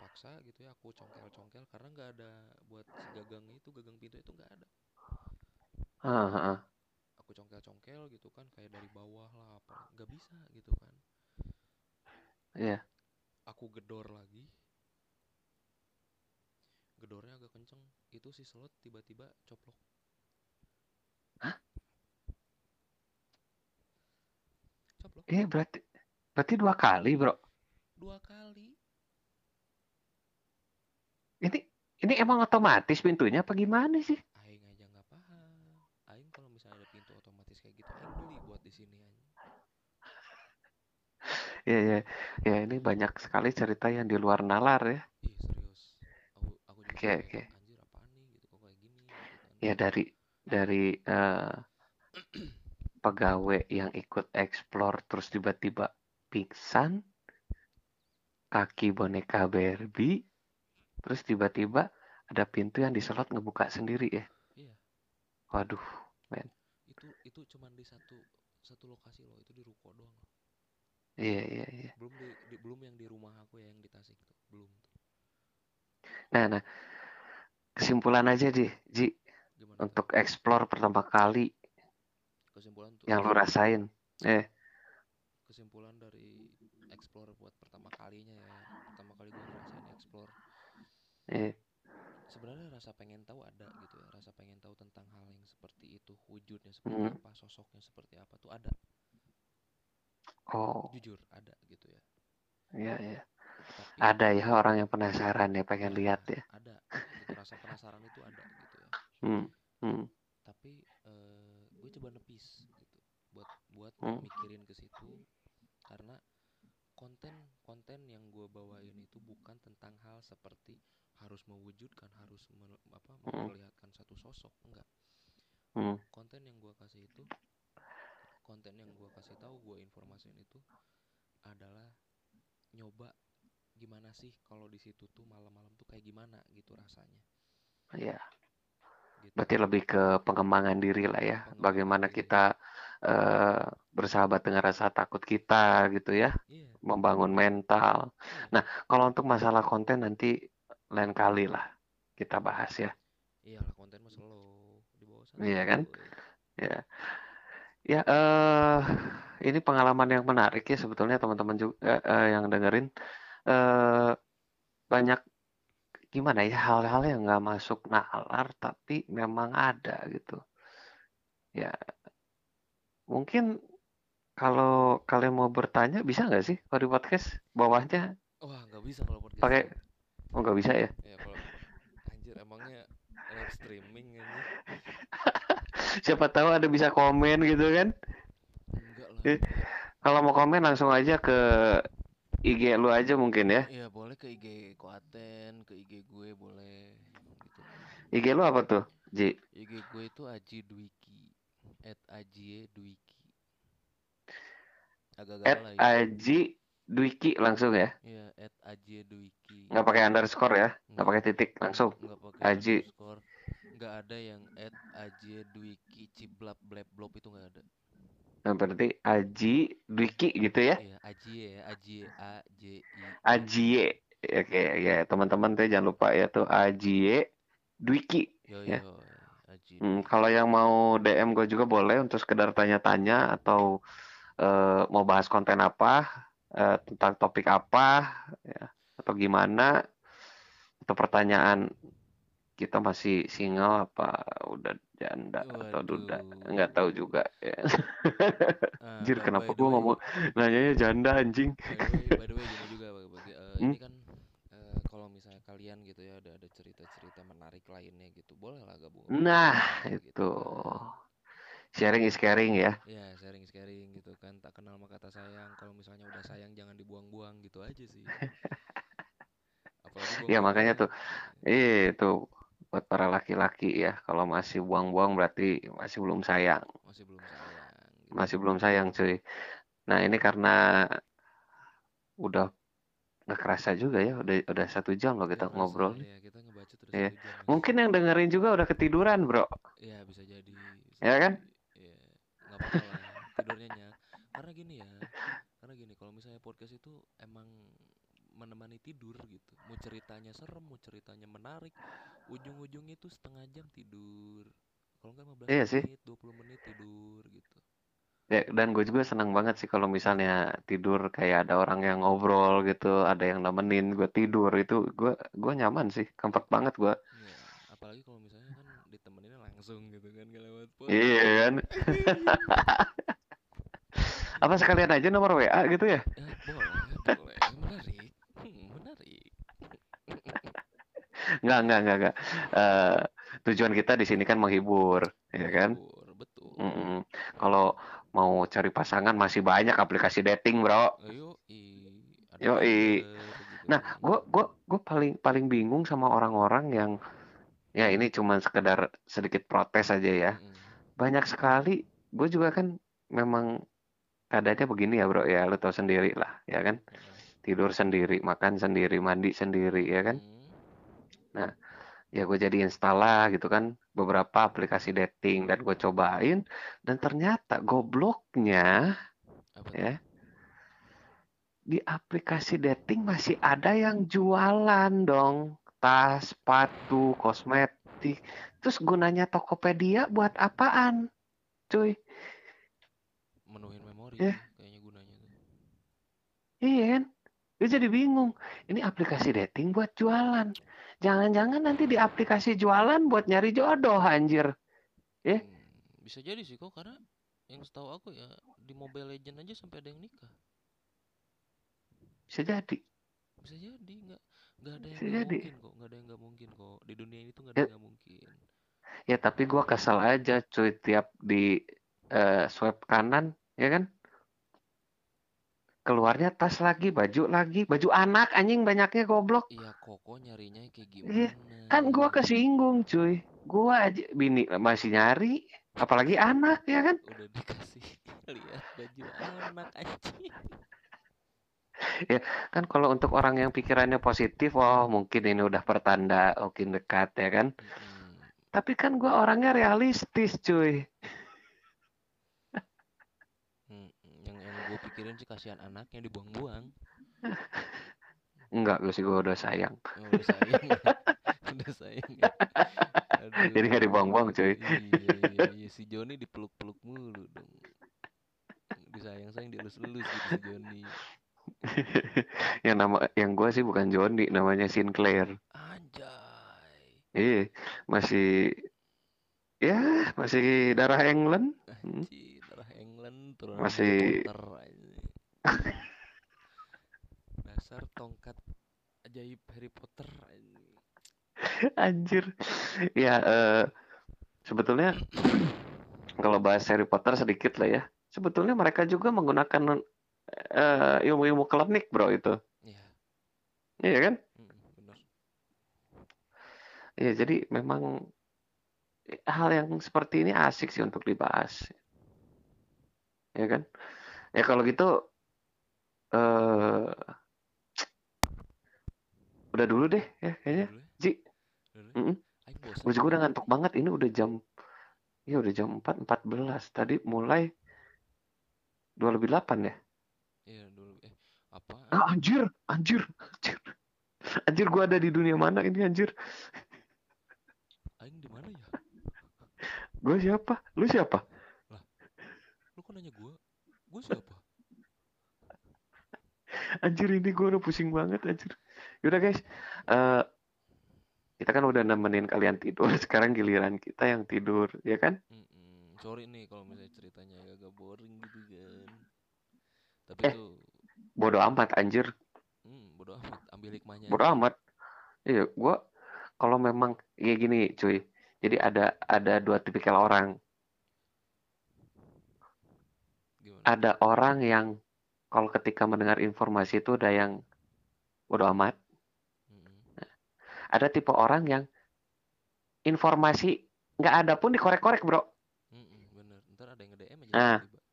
paksa gitu ya aku congkel-congkel karena nggak ada buat si gagang itu gagang pintu itu nggak ada
Ah, ah, ah.
aku congkel-congkel gitu kan kayak dari bawah lah apa nggak bisa gitu kan
Iya.
aku gedor lagi gedornya agak itu si slot tiba-tiba coplok
Hah?
coplok
Eh berarti berarti dua kali bro.
dua kali
Ini ini emang otomatis pintunya apa gimana sih?
aing aja nggak paham aing kalau misalnya ada pintu otomatis kayak gitu aing beli buat di sini aja
Ya ya ya ini banyak sekali cerita yang di luar nalar ya.
ih serius aku aku juga
Oke, oke.
anjir apaan nih gitu kok kayak gini gitu kan
Ya dari dari eh, pegawai yang ikut explore terus tiba-tiba pingsan, kaki boneka Barbie, terus tiba-tiba ada pintu yang diselot ngebuka sendiri ya.
iya
Waduh, men.
itu itu cuman di satu satu lokasi loh itu di ruko doang loh
Iya iya iya.
belum di, di- belum yang di rumah aku ya yang di Tasik tuh belum
Nah nah kesimpulan aja deh, Ji, untuk explore pertama kali
kesimpulan tuh
yang lu rasain. Eh,
kesimpulan dari explore buat pertama kalinya ya pertama kali gue ngerasain explore.
Eh,
sebenarnya rasa pengen tahu ada gitu ya rasa pengen tahu tentang hal yang seperti itu wujudnya seperti
Hmm.
apa sosoknya seperti apa tuh ada.
Oh,
jujur ada gitu ya.
Iya iya.
tapi
Ada ya orang yang penasaran ya pengen
ya,
lihat ya.
ada. Gitu rasa penasaran itu ada gitu ya.
Hmm, hmm,
tapi eh, gue coba nepis gitu buat buat
Hmm.
mikirin ke situ karena konten konten yang gue bawain itu bukan tentang hal seperti harus mewujudkan harus men- apa
Hmm.
memperlihatkan satu sosok enggak
hmm,
konten yang gue kasih itu konten yang gue kasih tahu gue informasiin itu adalah nyoba gimana sih kalau di situ tuh malam-malam tuh kayak gimana gitu rasanya
Iya.
gitu
Berarti lebih ke pengembangan diri lah ya. Bagaimana kita eh, bersahabat dengan rasa takut kita gitu ya.
iya
Membangun mental.
iya
Nah, kalau untuk masalah konten nanti lain kali lah kita bahas ya.
iyalah konten mah slow di bawah sana
Iya kan?
santuy.
Ya. Ya, eh ini pengalaman yang menarik ya sebetulnya teman-teman juga eh, yang dengerin eh banyak gimana ya hal-hal yang nggak masuk nalar tapi memang ada gitu. Ya, mungkin kalau kalian mau bertanya bisa nggak sih kalau di podcast bawahnya
wah nggak bisa kalau podcast
pakai
itu.
oh nggak bisa ya?
ya kalau anjir emangnya live streaming ini <laughs>
Siapa tahu ada bisa komen gitu kan?
enggak lah
Eh. Kalau mau komen langsung aja ke IG lu aja mungkin ya.
Iya boleh ke IG Koaten, ke IG gue boleh gitu.
IG lu apa tuh, Ji?
IG gue itu Aji Dwiki, at Aji Dwiki. Agak
At
ya.
Aji Dwiki langsung ya.
Iya, at Aji Dwiki.
Nggak pakai underscore ya. Nggak pakai titik langsung.
Nggak pakai
Aji.
underscore. Nggak ada yang at Aji Dwiki Ciblap Blap Blop itu nggak ada.
Nah, berarti Aji Dwiki gitu ya.
Iya, Aji ya, Aji A J I.
Aji Oke, ya teman-teman tuh jangan lupa ya tuh Aji Dwiki.
Yo
ya.
Aji.
Hmm, kalau yang mau DM gue juga boleh untuk sekedar tanya-tanya atau eh, mau bahas konten apa, eh, tentang topik apa, ya, atau gimana, atau pertanyaan kita masih single apa udah janda atau duda,
Waduh.
nggak tahu juga. Ya. <laughs>
Ah,
Anjir, kenapa gue ngomong nanyanya janda anjing?
by the way, by the way gini juga eh,
Hmm?
ini kan eh, kalau misalnya kalian gitu ya ada ada cerita-cerita menarik lainnya gitu boleh lah gabung
Nah,
gitu
itu. Sharing is caring ya.
ya sharing sharing gitu kan tak kenal maka kata sayang kalau misalnya udah sayang jangan dibuang-buang gitu aja sih <laughs> apalagi
Ya, makanya tuh. Iya, itu buat para laki-laki ya. Kalau masih buang-buang berarti masih belum sayang.
masih belum sayang gitu.
Masih belum sayang, cuy. Nah, ini karena udah nggak kerasa juga ya. Udah udah satu jam loh kita
kerasa
ngobrol.
ya kita ngebaca terus
Iya.
jam Mas.
Mungkin yang dengerin juga udah ketiduran, bro.
ya bisa jadi bisa
Ya kan?
ya nggak apa-apa lah tidurnya nyak karena gini ya karena gini kalau misalnya podcast itu emang menemani tidur gitu mau ceritanya serem mau ceritanya menarik ujung-ujungnya itu setengah jam tidur kalau nggak 15
Iya sih.
menit 20 menit tidur gitu
Ya, dan gue juga senang banget sih kalau misalnya tidur kayak ada orang yang ngobrol gitu, ada yang nemenin gue tidur itu gue gue nyaman sih, comfort banget gue.
Iya, apalagi kalau misalnya kan ditemeninnya langsung gitu kan gak lewat
Iya kan? <laughs> Apa sekalian aja nomor WA gitu ya?
Eh, boleh, boleh. Menarik. Hmm, menarik.
Nggak, nggak, nggak, nggak. Eh, tujuan kita di sini kan menghibur, ya kan?
Betul, betul.
Mm-mm. Kalau mau cari pasangan masih banyak aplikasi dating, bro.
Ayo, i,
Nah, gue gue gue paling paling bingung sama orang-orang yang ya ini cuman sekedar sedikit protes aja ya. Banyak sekali, gue juga kan memang keadaannya begini ya, bro ya. Lu tahu sendiri lah, ya kan?
Mm-mm.
Tidur sendiri, makan sendiri, mandi sendiri, ya kan?
Mm.
ya gue jadi install lah gitu kan beberapa aplikasi dating dan gue cobain dan ternyata gobloknya
Apa
ya di aplikasi dating masih ada yang jualan dong tas, sepatu, kosmetik. Terus gunanya Tokopedia buat apaan? Cuy,
Menuhin memori
Ya.
sih kayaknya gunanya tuh.
iya kan? Gue jadi bingung. Ini aplikasi dating buat jualan. Jangan-jangan nanti di aplikasi jualan buat nyari jodoh anjir. Eh?
Hmm, bisa jadi sih kok karena yang setahu aku ya di Mobile Legend aja sampai ada yang nikah.
Bisa jadi.
Bisa jadi nggak nggak ada yang nggak
jadi.
mungkin kok, nggak ada yang nggak mungkin kok. Di dunia ini tuh nggak
Ya.
ada yang nggak mungkin.
Ya tapi gua kesel aja cuy tiap di eh, swipe kanan ya kan keluarnya tas lagi baju lagi baju anak anjing banyaknya goblok
Iya koko nyarinya kayak
Iya,
gimana?
kan gua kesinggung cuy gua aja bini masih nyari apalagi anak ya kan
Udah dikasih <laughs> lihat baju anak anjing.
kan kalau untuk orang yang pikirannya positif oh mungkin ini udah pertanda mungkin dekat ya kan
Mm-mm.
tapi kan gua orangnya realistis cuy
Mm-mm. Gue pikirin sih kasihan anaknya dibuang-buang.
enggak gue sih gua udah sayang
Oh, udah sayang ya. <laughs> Udah sayang ya. Aduh.
jadi nggak dibuang-buang cuy
Iya, iya, iya. Si Joni dipeluk-peluk mulu dong. Disayang-sayang dielus-elus gitu si Joni. <laughs>
yang nama yang gua sih bukan Joni namanya Sinclair
Anjay.
Iya, masih ya masih darah England. Hmm.
Anjir, darah England turunan
Masih-. <laughs>
Dasar tongkat ajaib Harry Potter.
Anjir. Ya eh, sebetulnya kalau bahas Harry Potter sedikit lah ya. Sebetulnya mereka juga menggunakan eh, ilmu-ilmu klinik, bro itu.
Iya,
Iya kan? Iya, jadi memang hal yang seperti ini asik sih untuk dibahas. Ya kan? Ya kalau gitu eh udah dulu deh ya kayaknya.
Ya,
Ji,
ya.
Gue juga udah ngantuk banget. Ini udah jam, ya udah jam 4, 14. Tadi mulai 2 lebih 8 ya.
Iya, dulu. Eh, apa?
Ah, anjir, anjir, anjir. Anjir, gue ada di dunia mana ini anjir?
Aing di mana ya?
Gue siapa? Lu siapa?
Kok nanya gua? Gua siapa?
Anjir, ini gue udah pusing banget anjir. Yaudah guys, eh kita kan udah nemenin kalian tidur. <laughs> Sekarang giliran kita yang tidur, ya kan?
Mm-mm. Sorry nih kalau misalnya ceritanya agak boring gitu kan. Tapi
Eh.
tuh,
Bodoh amat anjir,
hmm, bodo amat. Ambil hikmahnya.
bodoh amat. Iya, gue kalau memang kayak gini, cuy. Jadi ada ada dua tipikal orang.
Gimana?
Ada orang yang kalau ketika mendengar informasi itu ada yang bodo amat.
Mm-mm.
Ada tipe orang yang informasi nggak ada pun dikorek-korek bro.
Mm-mm, bener. Ntar ada yang nge-DM aja
Ah.
tiba-tiba.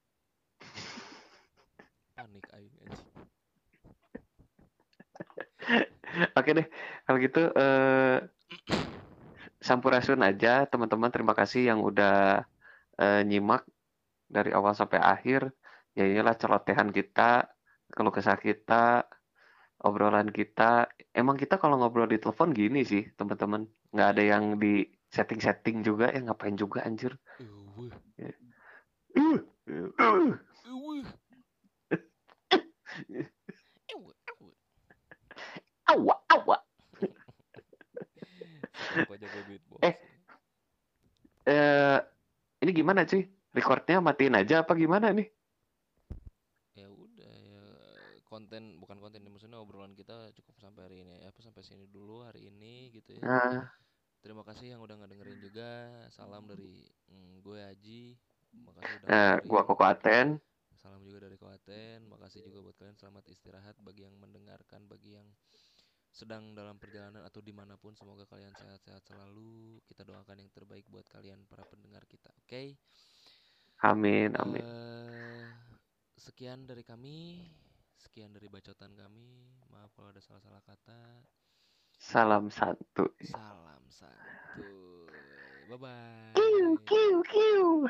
Panik aing anjing. <laughs>
Oke deh, kalau gitu eh, sampurasun aja teman-teman. Terima kasih yang udah eh, nyimak dari awal sampai akhir. Ya inilah celotehan kita, kalau kesah kita, obrolan kita. Emang kita kalau ngobrol di telepon gini sih teman-teman. Nggak ada yang di setting-setting juga. Ya ngapain juga anjir.
Ewe.
Awa, awa. Eh. Eh, ini gimana sih? Recordnya matiin aja apa gimana nih?
ya udah ya konten bukan konten ya, maksudnya obrolan kita cukup sampai hari ini ya apa sampai sini dulu hari ini gitu ya.
Nah,
terima kasih yang udah ngedengerin juga. Salam dari mm, gue Aji. Makasih udah
gua
ngedengerin.
Koko Aten.
salam juga dari Kawaten makasih juga buat kalian. Selamat istirahat bagi yang mendengarkan bagi yang sedang dalam perjalanan atau di mana pun. Semoga kalian sehat-sehat selalu. Kita doakan yang terbaik buat kalian para pendengar kita oke?
Amin, amin.
Eh, sekian dari kami, sekian dari bacotan kami. Maaf kalau ada salah-salah kata.
Salam santuy.
Salam santuy. Bye bye.
Kiu, kiu, kiu.